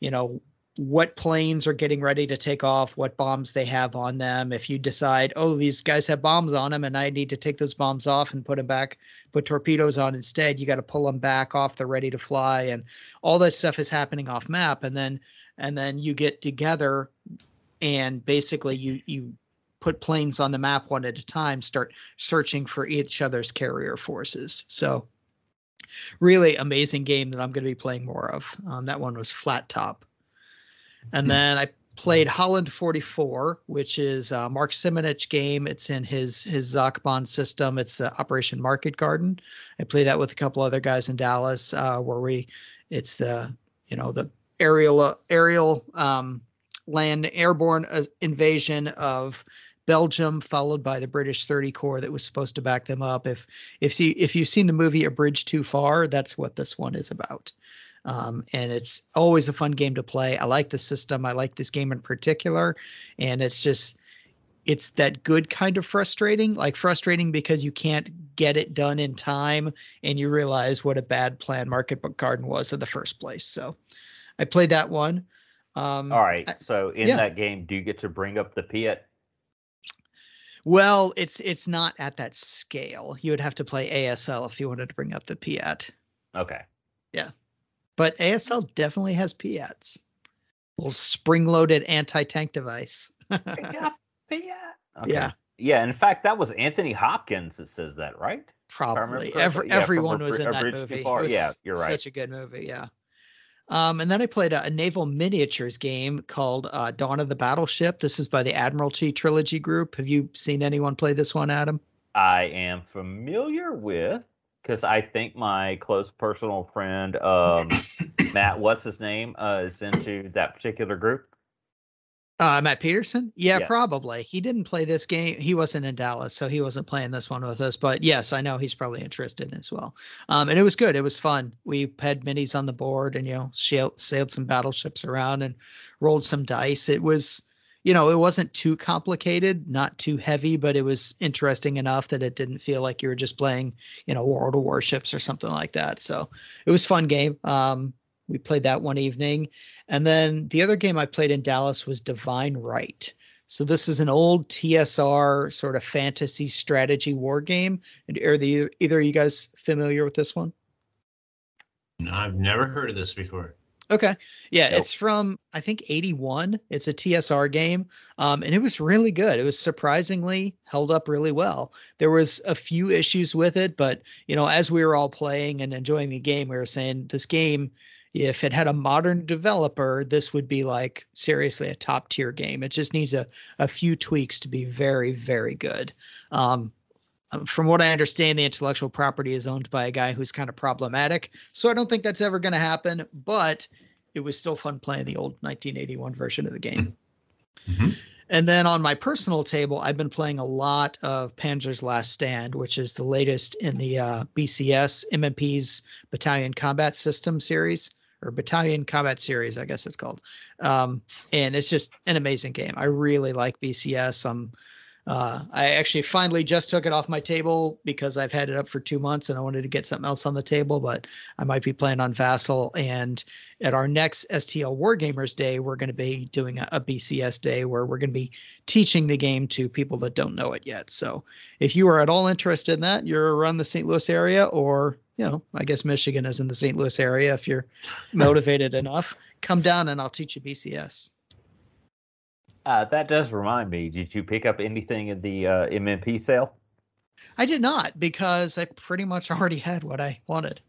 you know, what planes are getting ready to take off, what bombs they have on them. If you decide, oh, these guys have bombs on them and I need to take those bombs off and put them back, put torpedoes on instead, you got to pull them back off. They're ready to fly. And all that stuff is happening off map. And then, and then you get together and basically you, you put planes on the map one at a time, start searching for each other's carrier forces. So really amazing game that I'm going to be playing more of. Um, that one was flat top. And hmm. then I played Holland 44, which is a Mark Simonitch game. It's in his his ZOC-Bond system. It's uh, Operation Market Garden. I played that with a couple other guys in Dallas, uh, where we, it's the you know the aerial uh, aerial um, land airborne uh, invasion of Belgium, followed by the British 30 Corps that was supposed to back them up. If if see if you've seen the movie A Bridge Too Far, that's what this one is about. Um, and it's always a fun game to play. I like the system. I like this game in particular, and it's just it's that good kind of frustrating, like frustrating because you can't get it done in time, and you realize what a bad plan Market Book Garden was in the first place. So, I played that one. Um, All right. So in yeah. that game, do you get to bring up the Piat? Well, it's it's not at that scale. You would have to play ASL if you wanted to bring up the Piat. Okay. Yeah. But ASL definitely has Piats. Little spring-loaded anti-tank device. (laughs) yeah. Okay. Yeah. Yeah. In fact, that was Anthony Hopkins that says that, right? Probably. Every, yeah, everyone was in that movie. Yeah, you're right. Such a good movie. Yeah. Um, and then I played a, a naval miniatures game called uh, Dawn of the Battleship. This is by the Admiralty Trilogy Group. Have you seen anyone play this one, Adam? I am familiar with because I think my close personal friend um, Matt, what's his name, uh, is into that particular group. Uh, Matt Peterson? Yeah, yeah, probably. He didn't play this game. He wasn't in Dallas, so he wasn't playing this one with us. But yes, I know he's probably interested as well. Um, and it was good. It was fun. We had minis on the board and, you know, sailed, sailed some battleships around and rolled some dice. It was, you know, it wasn't too complicated, not too heavy, but it was interesting enough that it didn't feel like you were just playing, you know, World of Warships or something like that. So it was fun game. Um, we played that one evening. And then the other game I played in Dallas was Divine Right. So this is an old TSR sort of fantasy strategy war game. And Are the either of you guys familiar with this one? No, I've never heard of this before. Okay. Yeah, nope. it's from I think 81. It's a TSR game. Um, and it was really good. It was surprisingly held up really well. There was a few issues with it, but you know, as we were all playing and enjoying the game, we were saying this game, if it had a modern developer, this would be like seriously a top tier game. It just needs a, a few tweaks to be very, very good. Um, um, from what I understand, the intellectual property is owned by a guy who's kind of problematic. So I don't think that's ever going to happen, but it was still fun playing the old 1981 version of the game. Mm-hmm. And then on my personal table, I've been playing a lot of Panzer's Last Stand, which is the latest in the uh, BCS MMP's Battalion Combat System series or Battalion Combat Series, I guess it's called. Um, and it's just an amazing game. I really like BCS. I'm uh, I actually finally just took it off my table because I've had it up for two months and I wanted to get something else on the table, but I might be playing on Vassal. And at our next STL Wargamers Day, we're going to be doing a, a, BCS day where we're going to be teaching the game to people that don't know it yet. So if you are at all interested in that, you're around the St. Louis area or you know, I guess Michigan is in the St. Louis area. If you're (laughs) motivated enough, come down and I'll teach you BCS. Uh, that does remind me. Did you pick up anything in the uh, MMP sale? I did not because I pretty much (laughs) already had what I wanted.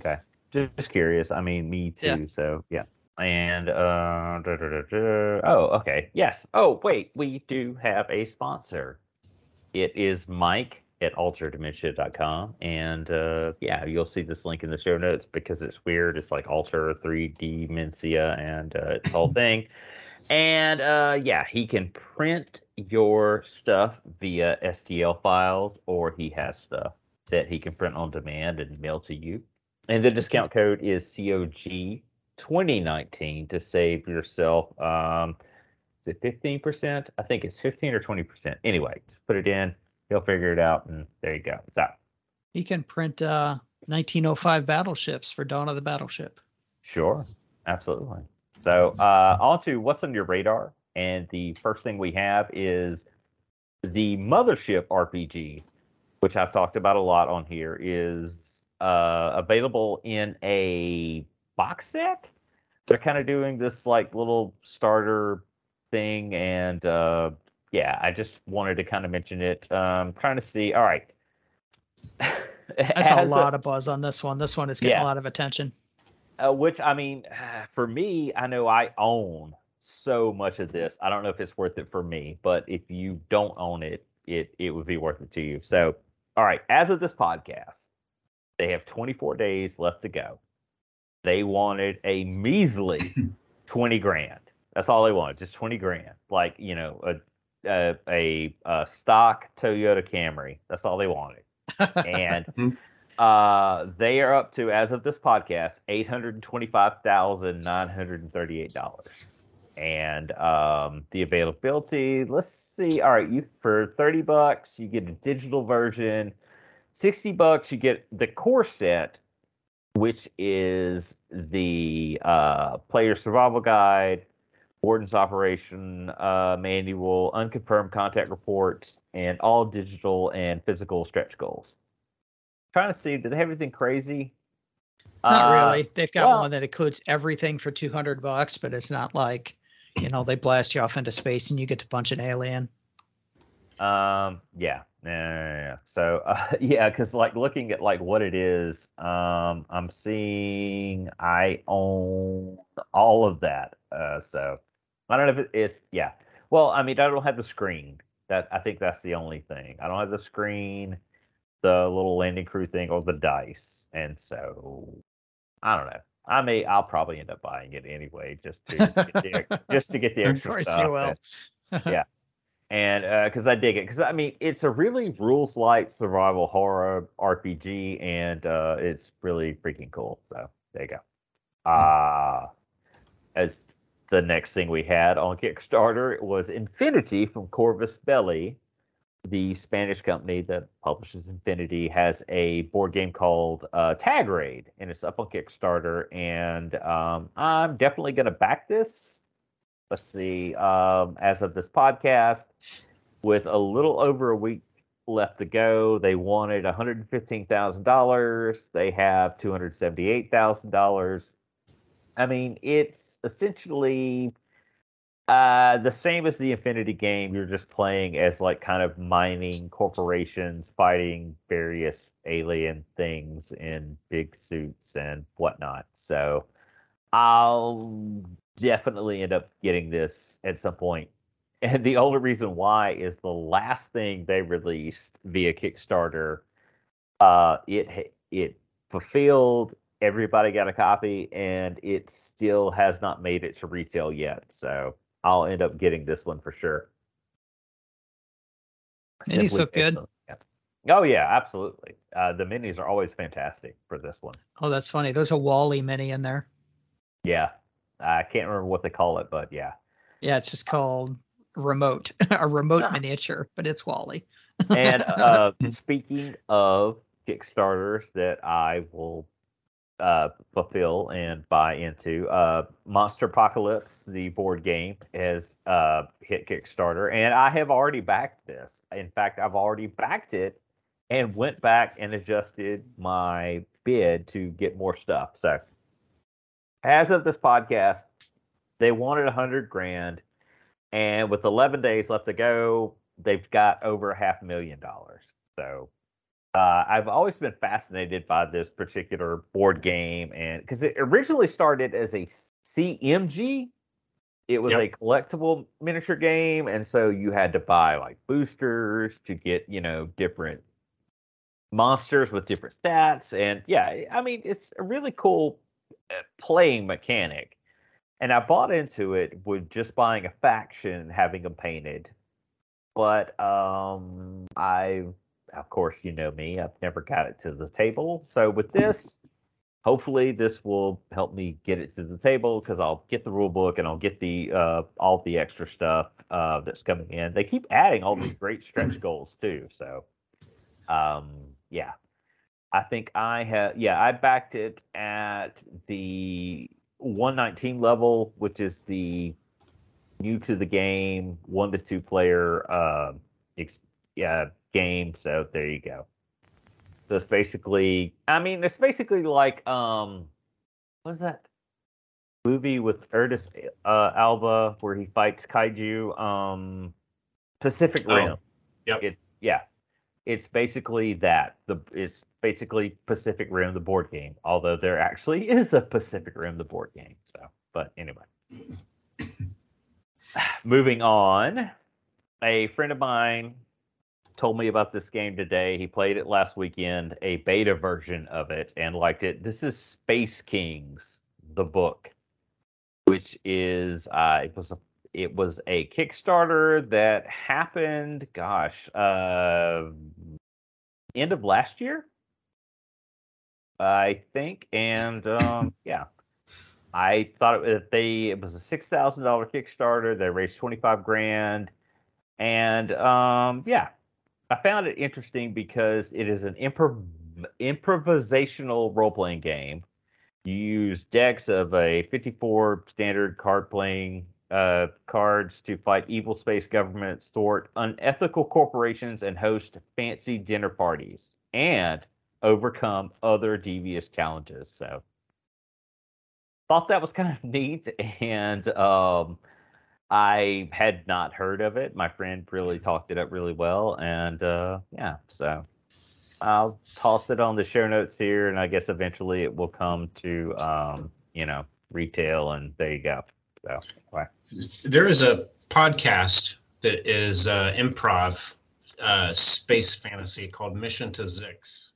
Okay, just curious. I mean, me too. Yeah. So yeah. And uh, da, da, da, oh, okay, yes. Oh, wait, we do have a sponsor. It is Mike at alterdementia.com. And uh, yeah, you'll see this link in the show notes because it's weird. It's like alter 3D Mencia and uh, it's whole (laughs) thing. And uh, yeah, he can print your stuff via STL files, or he has stuff that he can print on demand and mail to you. And the discount code is COG 2019 to save yourself. Um, is it 15%? I think it's 15 or 20%. Anyway, just put it in. He'll figure it out, and there you go. Out. He can print uh, 1905 battleships for Dawn of the Battleship. Sure, absolutely. So uh, on to what's on your radar, and the first thing we have is the Mothership RPG, which I've talked about a lot on here, is uh, available in a box set. They're kind of doing this like little starter thing, and uh, yeah, I just wanted to kind of mention it. Um, trying to see. All right. (laughs) I saw a lot of buzz on this one. This one is getting Yeah. a lot of attention. Uh, which I mean, (sighs) for me, I know I own so much of this. I don't know if it's worth it for me, but if you don't own it, it it would be worth it to you. So, all right, as of this podcast, they have 24 days left to go. They wanted a measly (laughs) 20 grand. That's all they wanted, just 20 grand. Like you know, a a, a, a stock Toyota Camry. That's all they wanted and Mhm. Uh, they are up to, as of this podcast, eight hundred twenty-five thousand nine hundred thirty-eight dollars. And um, the availability, let's see. All right, you for thirty bucks, you get a digital version. Sixty bucks, you get the core set, which is the uh, player survival guide, Warden's Operation uh, Manual, unconfirmed contact reports, and all digital and physical stretch goals. Trying to see, do they have anything crazy? Not Uh, really. They've got well- one that includes everything for 200 bucks, but it's not like, you know, they blast you off into space and you get to punch an alien. Um, yeah, yeah, yeah, yeah. So, uh, (laughs) yeah, because like looking at like what it is, um, I'm seeing I own all of that. Uh, so I don't know if it is. Yeah. Well, I mean, I don't have the screen. That I think that's the only thing. I don't have the screen, the little landing crew thing, or the dice, and so I don't know. I may. I'll probably end up buying it anyway, just to get the, (laughs) just to get the Of extra course stuff. you will. and- (laughs) yeah. and because I dig it, because I mean it's a really rules light survival horror RPG, and uh, it's really freaking cool. So there you go. Uh as the next thing we had on Kickstarter was Infinity from Corvus Belli, the Spanish company that publishes Infinity, has a board game called uh, Tag Raid, and it's up on Kickstarter. And um, I'm definitely going to back this let's see, um, as of this podcast, with a little over a week left to go, they wanted $115,000. They have $278,000. I mean, it's essentially uh, the same as the Infinity game. You're just playing as like kind of mining corporations fighting various alien things in big suits and whatnot. So I'll definitely end up getting this at some point. (laughs) And the only reason why is the last thing they released via Kickstarter, uh, it it fulfilled. Everybody got a copy, and it still has not made it to retail yet. So I'll end up getting this one for sure. Minis look good. Yeah. Oh yeah, absolutely. Uh, the minis are always fantastic for this one. Oh, that's funny. There's a WALL-E mini in there. Yeah, I can't remember what they call it, but yeah. Yeah, it's just called remote, (laughs) a remote Ah. miniature, but it's WALL-E. And (laughs) uh, speaking of Kickstarters that I will uh, fulfill and buy into, uh, Monsterpocalypse, the board game, has uh, hit Kickstarter, and I have already backed this. In fact, I've already backed it and went back and adjusted my bid to get more stuff. So, as of this podcast, they wanted a hundred grand, and with 11 days left to go, they've got over a half million dollars. So uh, I've always been fascinated by this particular board game, and because it originally started as a CMG, it was Yep. a collectible miniature game, and so you had to buy like boosters to get you know different monsters with different stats, and yeah, I mean it's a really cool uh, playing mechanic. And I bought into it with just buying a faction and having them painted but um i of course you know me i've never got it to the table. So with this hopefully this will help me get it to the table because i'll get the rule book and i'll get the uh all the extra stuff uh that's coming in. They keep adding all these great stretch (clears throat) goals too so um yeah. I think i have yeah i backed it at the 119 level, which is the new to the game one to two player uh, ex- yeah game. So there you go. So it's basically, I mean, it's basically like um, what is that movie with Idris uh, Elba where he fights kaiju? Um, Pacific Oh, Rim. yep. It yeah, it's basically that. The it's basically Pacific Rim, the board game. Although there actually (laughs) is a Pacific Rim, the board game. So, but anyway. (clears throat) Moving on, a friend of mine told me about this game today. He played it last weekend, a beta version of it, and liked it. This is Space Kings, the book, which is uh, it was a it was a Kickstarter that happened, gosh, uh, end of last year, I think, and um, yeah. I thought it, they it was a six thousand dollar Kickstarter. They raised twenty five grand, and um, yeah, I found it interesting because it is an improv- improvisational role playing game. You use decks of a fifty four standard card playing uh, cards to fight evil space governments, thwart unethical corporations, and host fancy dinner parties, and overcome other devious challenges. So thought that was kind of (laughs) neat and um i had not heard of it my friend really talked it up really well and uh yeah so i'll toss it on the show notes here and i guess eventually it will come to um you know retail and there you go so anyway. There is a podcast that is uh, improv uh, space fantasy called Mission to Zyxx,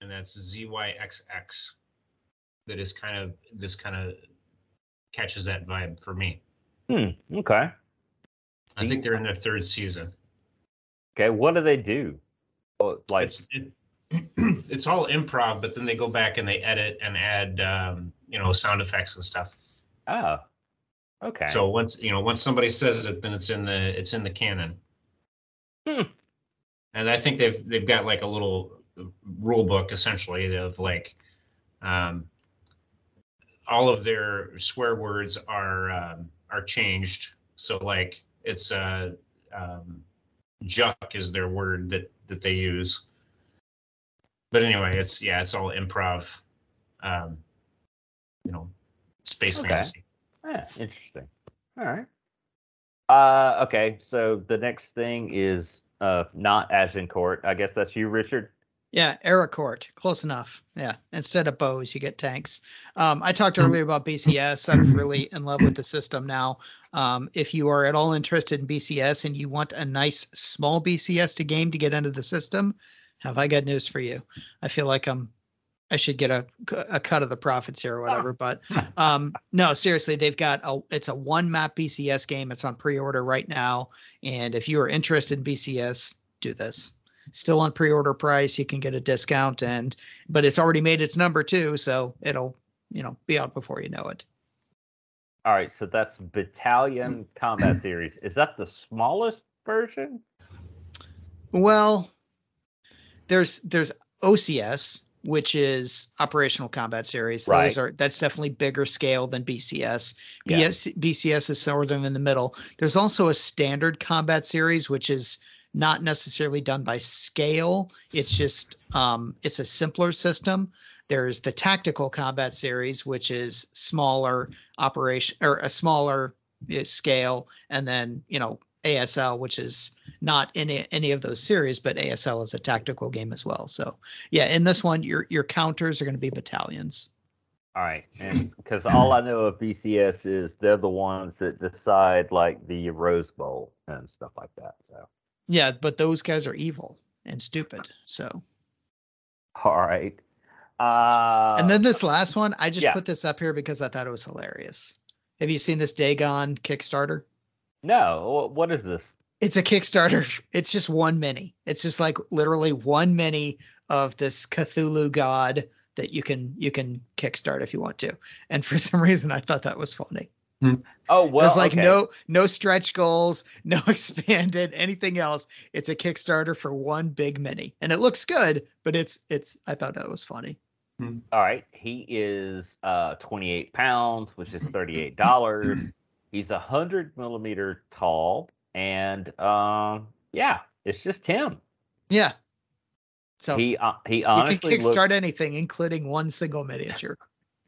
and that's Z Y X X. That is kind of this kind of catches that vibe for me. Hmm okay I think they're in their third season. okay what do they do Oh, like It's it, (clears throat) it's all improv, but then they go back and they edit and add um, you know sound effects and stuff. oh okay So once you know once somebody says it, then it's in the it's in the canon. Hmm. And I think they've they've got like a little rule book essentially of like um, all of their swear words are um, are changed. So like it's a um, juck is their word that that they use. But anyway, it's yeah, it's all improv. Um, you know, space Okay. fantasy. Yeah, interesting. All right. Uh, okay. So the next thing is uh not Agincourt. I guess that's you, Richard. Yeah, Arracourt, close enough. Yeah, instead of bows, you get tanks. Um, I talked Mhm. earlier about BCS. I'm really in love with the system now. Um, if you are at all interested in BCS and you want a nice small BCS to game to get into the system, have I got news for you? I feel like I'm, I should get a a cut of the profits here or whatever. But (laughs) um, no, seriously, they've got a it's a one map BCS game. It's on pre-order right now, and if you are interested in BCS, do this still on pre-order price you can get a discount and but it's already made its number too so it'll you know be out before you know it All right. So that's Battalion (clears throat) Combat Series. Is that the smallest version? well there's there's ocs which is operational combat series Right. those are that's definitely bigger scale than bcs Yeah. BS, bcs is sort of in the middle there's also a standard combat series which is not necessarily done by scale it's just um, it's a simpler system there's the tactical combat series which is smaller operation or a smaller uh, scale and then you know asl which is not any, any of those series but asl is a tactical game as well so yeah in this one your your counters are going to be battalions All right. And because all I know of BCS is they're the ones that decide like the Rose Bowl and stuff like that. So yeah but those guys are evil and stupid so. All right. Uh, and then this last one i just yeah. put this up here because i thought it was hilarious. Have you seen this dagon kickstarter? No, what is this? it's a kickstarter. (laughs) It's just one mini. It's just like literally one mini of this cthulhu god that you can you can kickstart if you want to. And for (laughs) some reason i thought that was funny Oh (laughs) well, there's like okay. no no stretch goals (laughs) no expanded anything else it's a kickstarter for one big mini and it looks good but it's it's i thought that was funny. All right, he is uh 28 pounds, which is 38 dollars. (laughs) He's a hundred millimeter tall, and um, yeah, it's just him. Yeah. So He uh, he you can honestly kickstart looks, anything, including one single miniature.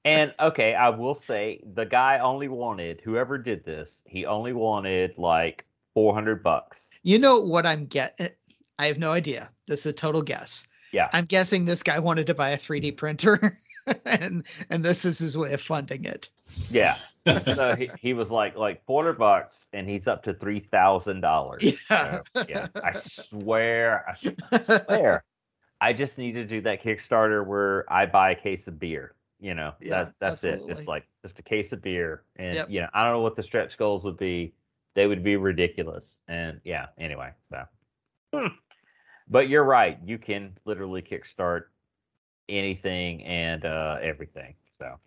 And okay, I will say the guy only wanted whoever did this, he only wanted like 400 bucks. You know what I'm get? eh, I have no idea. This is a total guess. Yeah. I'm guessing this guy wanted to buy a 3D printer, (laughs) and and this is his way of funding it. Yeah, so (laughs) he, he was like like 400 bucks, and he's up to three thousand dollars. Yeah. yeah, I swear, I swear, (laughs) I just need to do that Kickstarter where I buy a case of beer. You know, Yeah, that that's it. absolutely. Just like just a case of beer, and Yep. you know, I don't know what the stretch goals would be. They would be ridiculous, and yeah. Anyway, so. Hmm. But you're right. You can literally kickstart anything and uh, everything. So,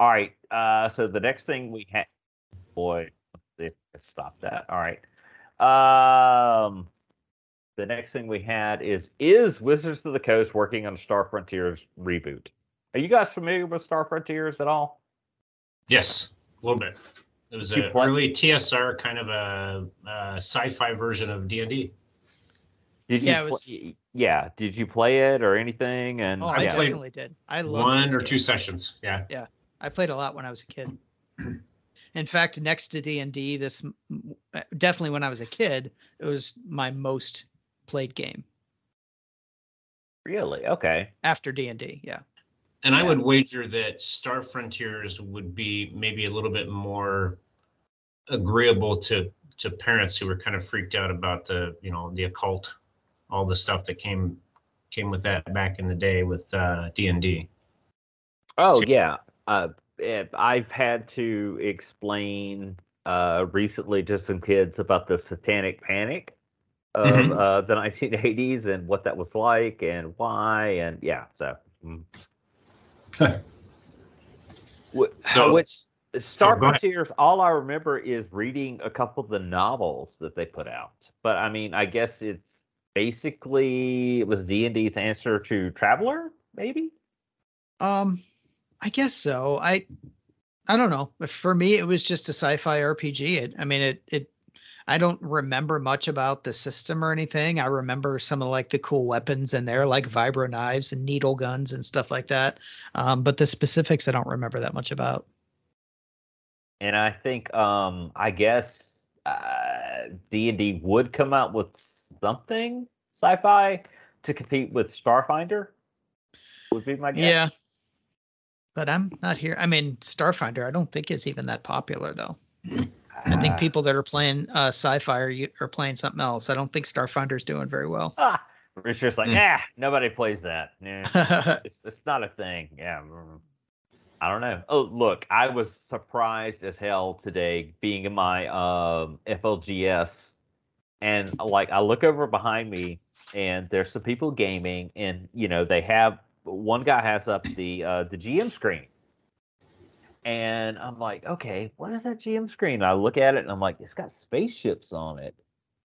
all right. Uh, so the next thing we had, boy, let's see if I can stop that. All right. Um, the next thing we had is is Wizards of the Coast working on Star Frontiers reboot? Are you guys familiar with Star Frontiers at all? Yes, a little bit. It was Did you an early TSR kind of a, a sci-fi version of D and D. Did you? Yeah, it was- y- yeah. Did you play it or anything? And Oh, I I yeah. played definitely did. I love One or two sessions. Yeah. Yeah, I played a lot when I was a kid. (clears throat) In fact, next to D and D, this m- m- uh, definitely when I was a kid, it was my most played game really okay. after D and D. Yeah. And I would wager that Star Frontiers would be maybe a little bit more agreeable to to parents who were kind of freaked out about the you know the occult, all the stuff that came came with that back in the day with uh, D and D. Oh yeah, uh, I've had to explain uh, recently to some kids about the Satanic Panic of Mhm. uh, the (laughs) 1980s and what that was like and why and yeah. So, mm. (laughs) Wh- So- which Star Oh, go all I remember is reading a couple of the novels that they put out. But I mean, I guess it's basically it was D and D's answer to Traveler, maybe. Um, I guess so. I I don't know. For me, it was just a sci-fi RPG. It, I mean, it it. I don't remember much about the system or anything. I remember some of like the cool weapons in there, like vibro knives and needle guns and stuff like that. Um, but the specifics, I don't remember that much about. and I think um I guess uh D and D would come out with something sci-fi to compete with Starfinder. Would be my guess. Yeah. But I'm not here. I mean, Starfinder, I don't think is even that popular though. I think Ah, people that are playing uh, sci-fi are, are playing something else. I don't think Starfinder's doing very well. Ah, Richard's like, Hmm. yeah, nobody plays that. Yeah, yeah, (laughs) it's it's not a thing. Yeah. mm. I don't know. Oh, look, I was surprised as hell today being in my um FLGS and like I look over behind me and there's some people gaming and you know they have one guy has up the uh the GM screen. And I'm like, okay, what is that GM screen? I look at it and I'm like, it's got spaceships on it.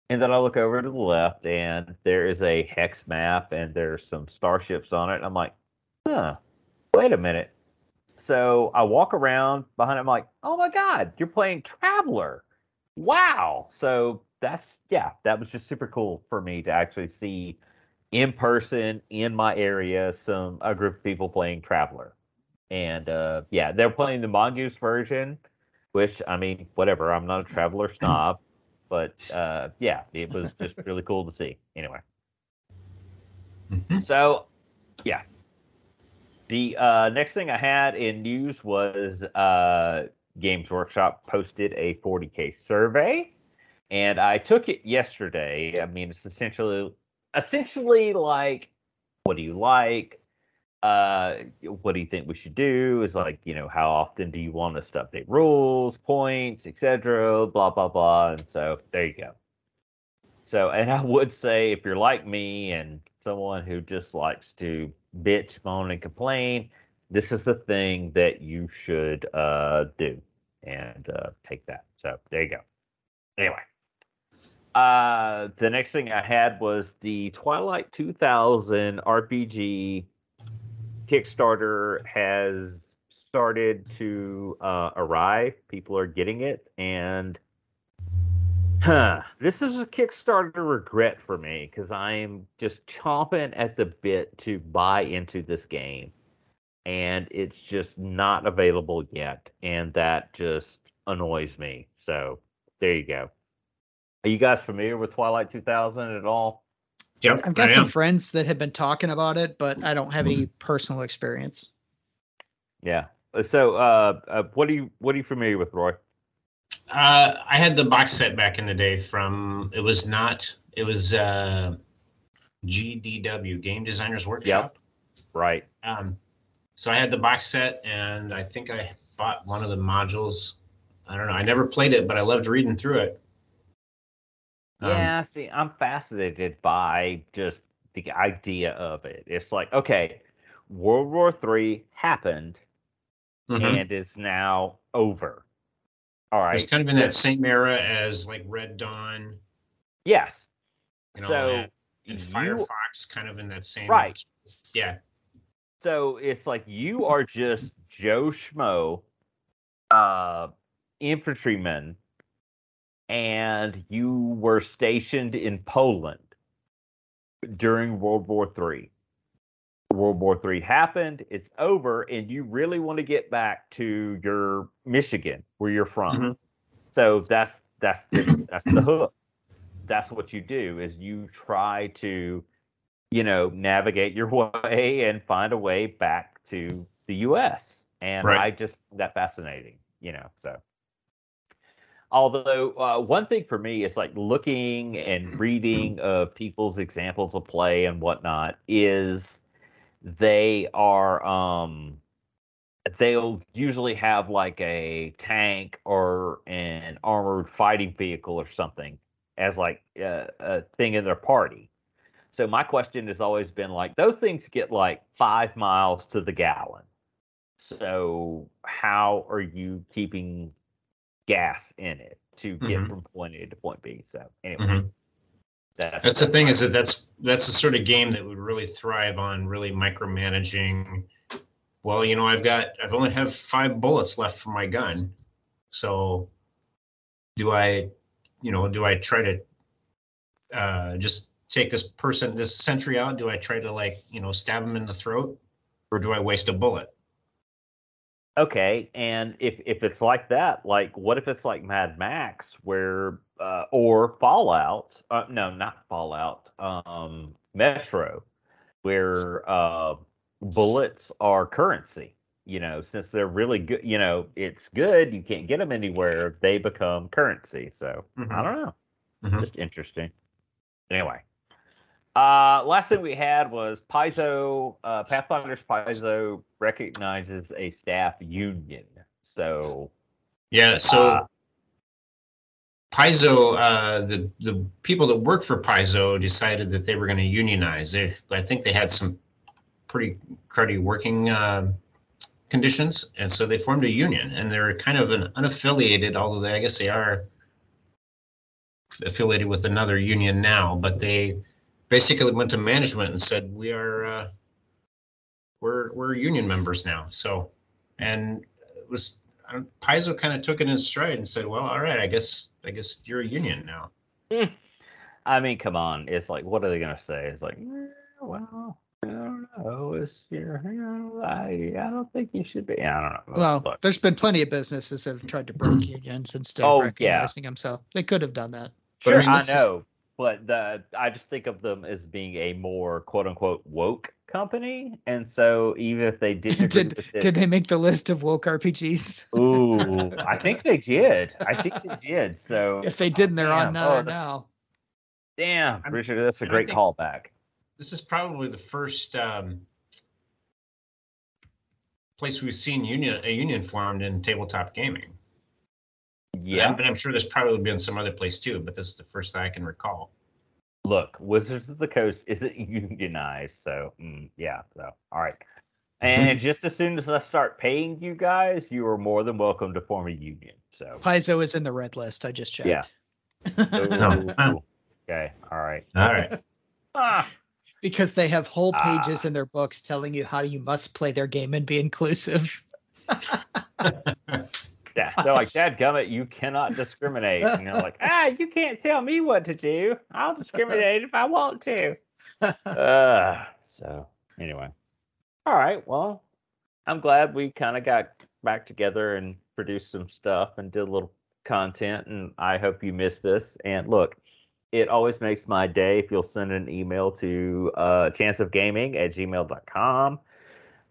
And then I look over to the left and there is a hex map and there's some starships on it. And I'm like, huh, wait a minute. So I walk around behind. it. I'm like, oh my god, you're playing Traveler. Wow. So that's yeah, that was just super cool for me to actually see in person in my area some a group of people playing Traveler. And uh yeah, they're playing the mongoose version, which I mean, whatever. I'm not a Traveler (clears throat) snob, but uh yeah, it was just really cool to see. Anyway. Mhm. So, yeah. The uh, next thing I had in news was uh, Games Workshop posted a 40k survey, and I took it yesterday. I mean, it's essentially essentially like, what do you like? Uh, what do you think we should do? Is like, you know, how often do you want us to update rules, points, etc. Blah blah blah. And so there you go. So, and (laughs) I would say if you're like me and someone who just likes to bitch, moan, and complain, this is the thing that you should uh, do and uh, take that. So there you go. Anyway, uh, the next thing I had was the Twilight 2000 RPG Kickstarter has started to uh, arrive. People are getting it, and huh, this is a Kickstarter regret for me because I am just chomping at the bit to buy into this game, and it's just not available yet, and that just annoys me. So there you go. Are you guys familiar with Twilight 2000 at all? Yep, I've got I some am. friends that have been talking about it, but I don't have Mm-hmm. any personal experience. Yeah. Uh, So, uh, uh, what are you what are you familiar with, Roy? Uh, I had the box set back in the day from it was not it was uh, GDW Game Designers Workshop. Right. Um, so I had the box set, and I think I bought one of the modules. I don't know. I never played it, but I loved reading through it. Um, Yeah. See, I'm fascinated by just the idea of it. It's like, okay, World War Three happened mhm. and is now over. All right. It's kind of in that same era as like Red Dawn Yes. and so and you Firefox, kind of in that same. Right. Yeah. So it's like you are just Joe Schmo, uh, infantryman, and you were stationed in Poland during World War Three. World War Three happened, it's over, and you really want to get back to your Michigan, where you're from. Mhm. So that's that's the that's the hook. That's what you do is you try to you know, navigate your (laughs) way and find a way back to the U.S. And Right. I just that fascinating, you know. So, although uh, one thing for me is like looking and (clears throat) reading of people's examples of play and whatnot is they are um they'll usually have like a tank or an armored fighting vehicle or something as like uh, a thing in their party. So my question has always been like those things get like five miles to the gallon. So how are you keeping gas in it to get Mhm. from point A to point B? So anyway, Mhm. that's That's the thing is that that's that's the sort of game that would really thrive on really micromanaging. Well, you know, I've got I've only have five bullets left for my gun, so do I, you know, do I try to uh, just take this person, this sentry out? Do I try to like, you know, stab him in the throat, or do I waste a bullet? Okay, and if if it's like that, like what if it's like Mad Max, where uh, or Fallout? Uh, no, not Fallout. Um, Metro, where uh, bullets are currency. You know, since they're really good, you know, it's good. You can't get them anywhere. They become currency. So I Mhm. don't know. Mhm. Just interesting. Anyway, uh, last thing we had was Paizo. Uh, Pathfinder's Paizo recognizes a staff union. So Yeah, so Uh, Paizo, uh, the the people that work for Paizo decided that they were going to unionize. They, I think they had some pretty cruddy working uh, conditions, and so they formed a union. And they're kind of an unaffiliated, although they, I guess they are affiliated with another union now. But they basically went to management and said, "We are uh, we're we're union members now." So, and it was I Paizo kind of took it in stride and said, "Well, all right, I guess I guess you're a union now." (laughs) I mean, come on. It's like, what are they gonna say? It's like, "Eh, well, I don't know. It's your, you know, I, I don't think you should be. I don't know. Well, Look, there's been plenty of businesses that have tried to break unions instead Oh, of yeah. recognizing them, so they could have done that. But I sure, mean, I, this is- know, but the I just think of them as being a more quote unquote woke company, and so even if they didn't (laughs) Did it, did they make the list of woke RPGs? Ooh, I think they did. I think they (laughs) did. So If they didn't, they're on Damn. there Oh, that's- now. damn, I'm- Richard, that's a great callback. This is probably the first um, place we've seen union a union formed in tabletop gaming. Yeah. but I'm sure there's probably been some other place too, but this is the first that I can recall. Look, Wizards of the Coast isn't (laughs) unionized, so mm, yeah. So all right. And (laughs) just as soon as I start paying you guys, you are more than welcome to form a union. So Paizo is in the red list. I just checked. Yeah. No. (laughs) Okay, all right. All right. Ah, because they have whole pages Ah. in their books telling you how you must play their game and be inclusive. Yeah, (laughs) they're like, Dad gummit, you cannot discriminate. And you're like, ah, you can't tell me what to do. I'll discriminate if I want to. Uh, so anyway. All right. Well, I'm glad we kind of got back together and produced some stuff and did a little content. And I hope you missed this. And look, it always makes my day if you'll send an email to uh, chanceofgaming at gmail.com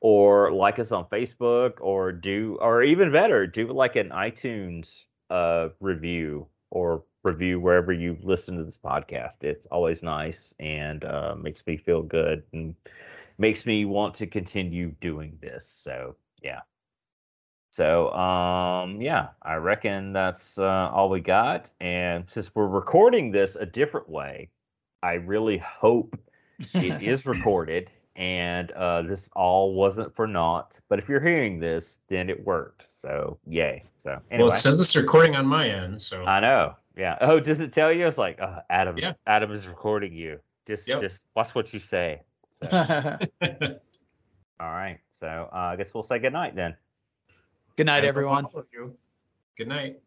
or like us on Facebook or do, or even better, do like an iTunes uh, review or review wherever you listen to this podcast. It's always nice and uh, makes me feel good and makes me want to continue doing this. So yeah. So um yeah, I reckon that's uh, all we got. And since we're recording this a different way, I really hope it is (laughs) recorded and uh, this all wasn't for naught. But if you're hearing this, then it worked. So yay. So anyway. Well, it says it's recording on my end, so I know. Yeah. Oh, does it tell you? It's like, uh, Adam. Yeah. Adam is recording you. Just, Yep. just watch what you say. (laughs) So, all right. So uh, I guess we'll say good night then. Good night, everyone. good night.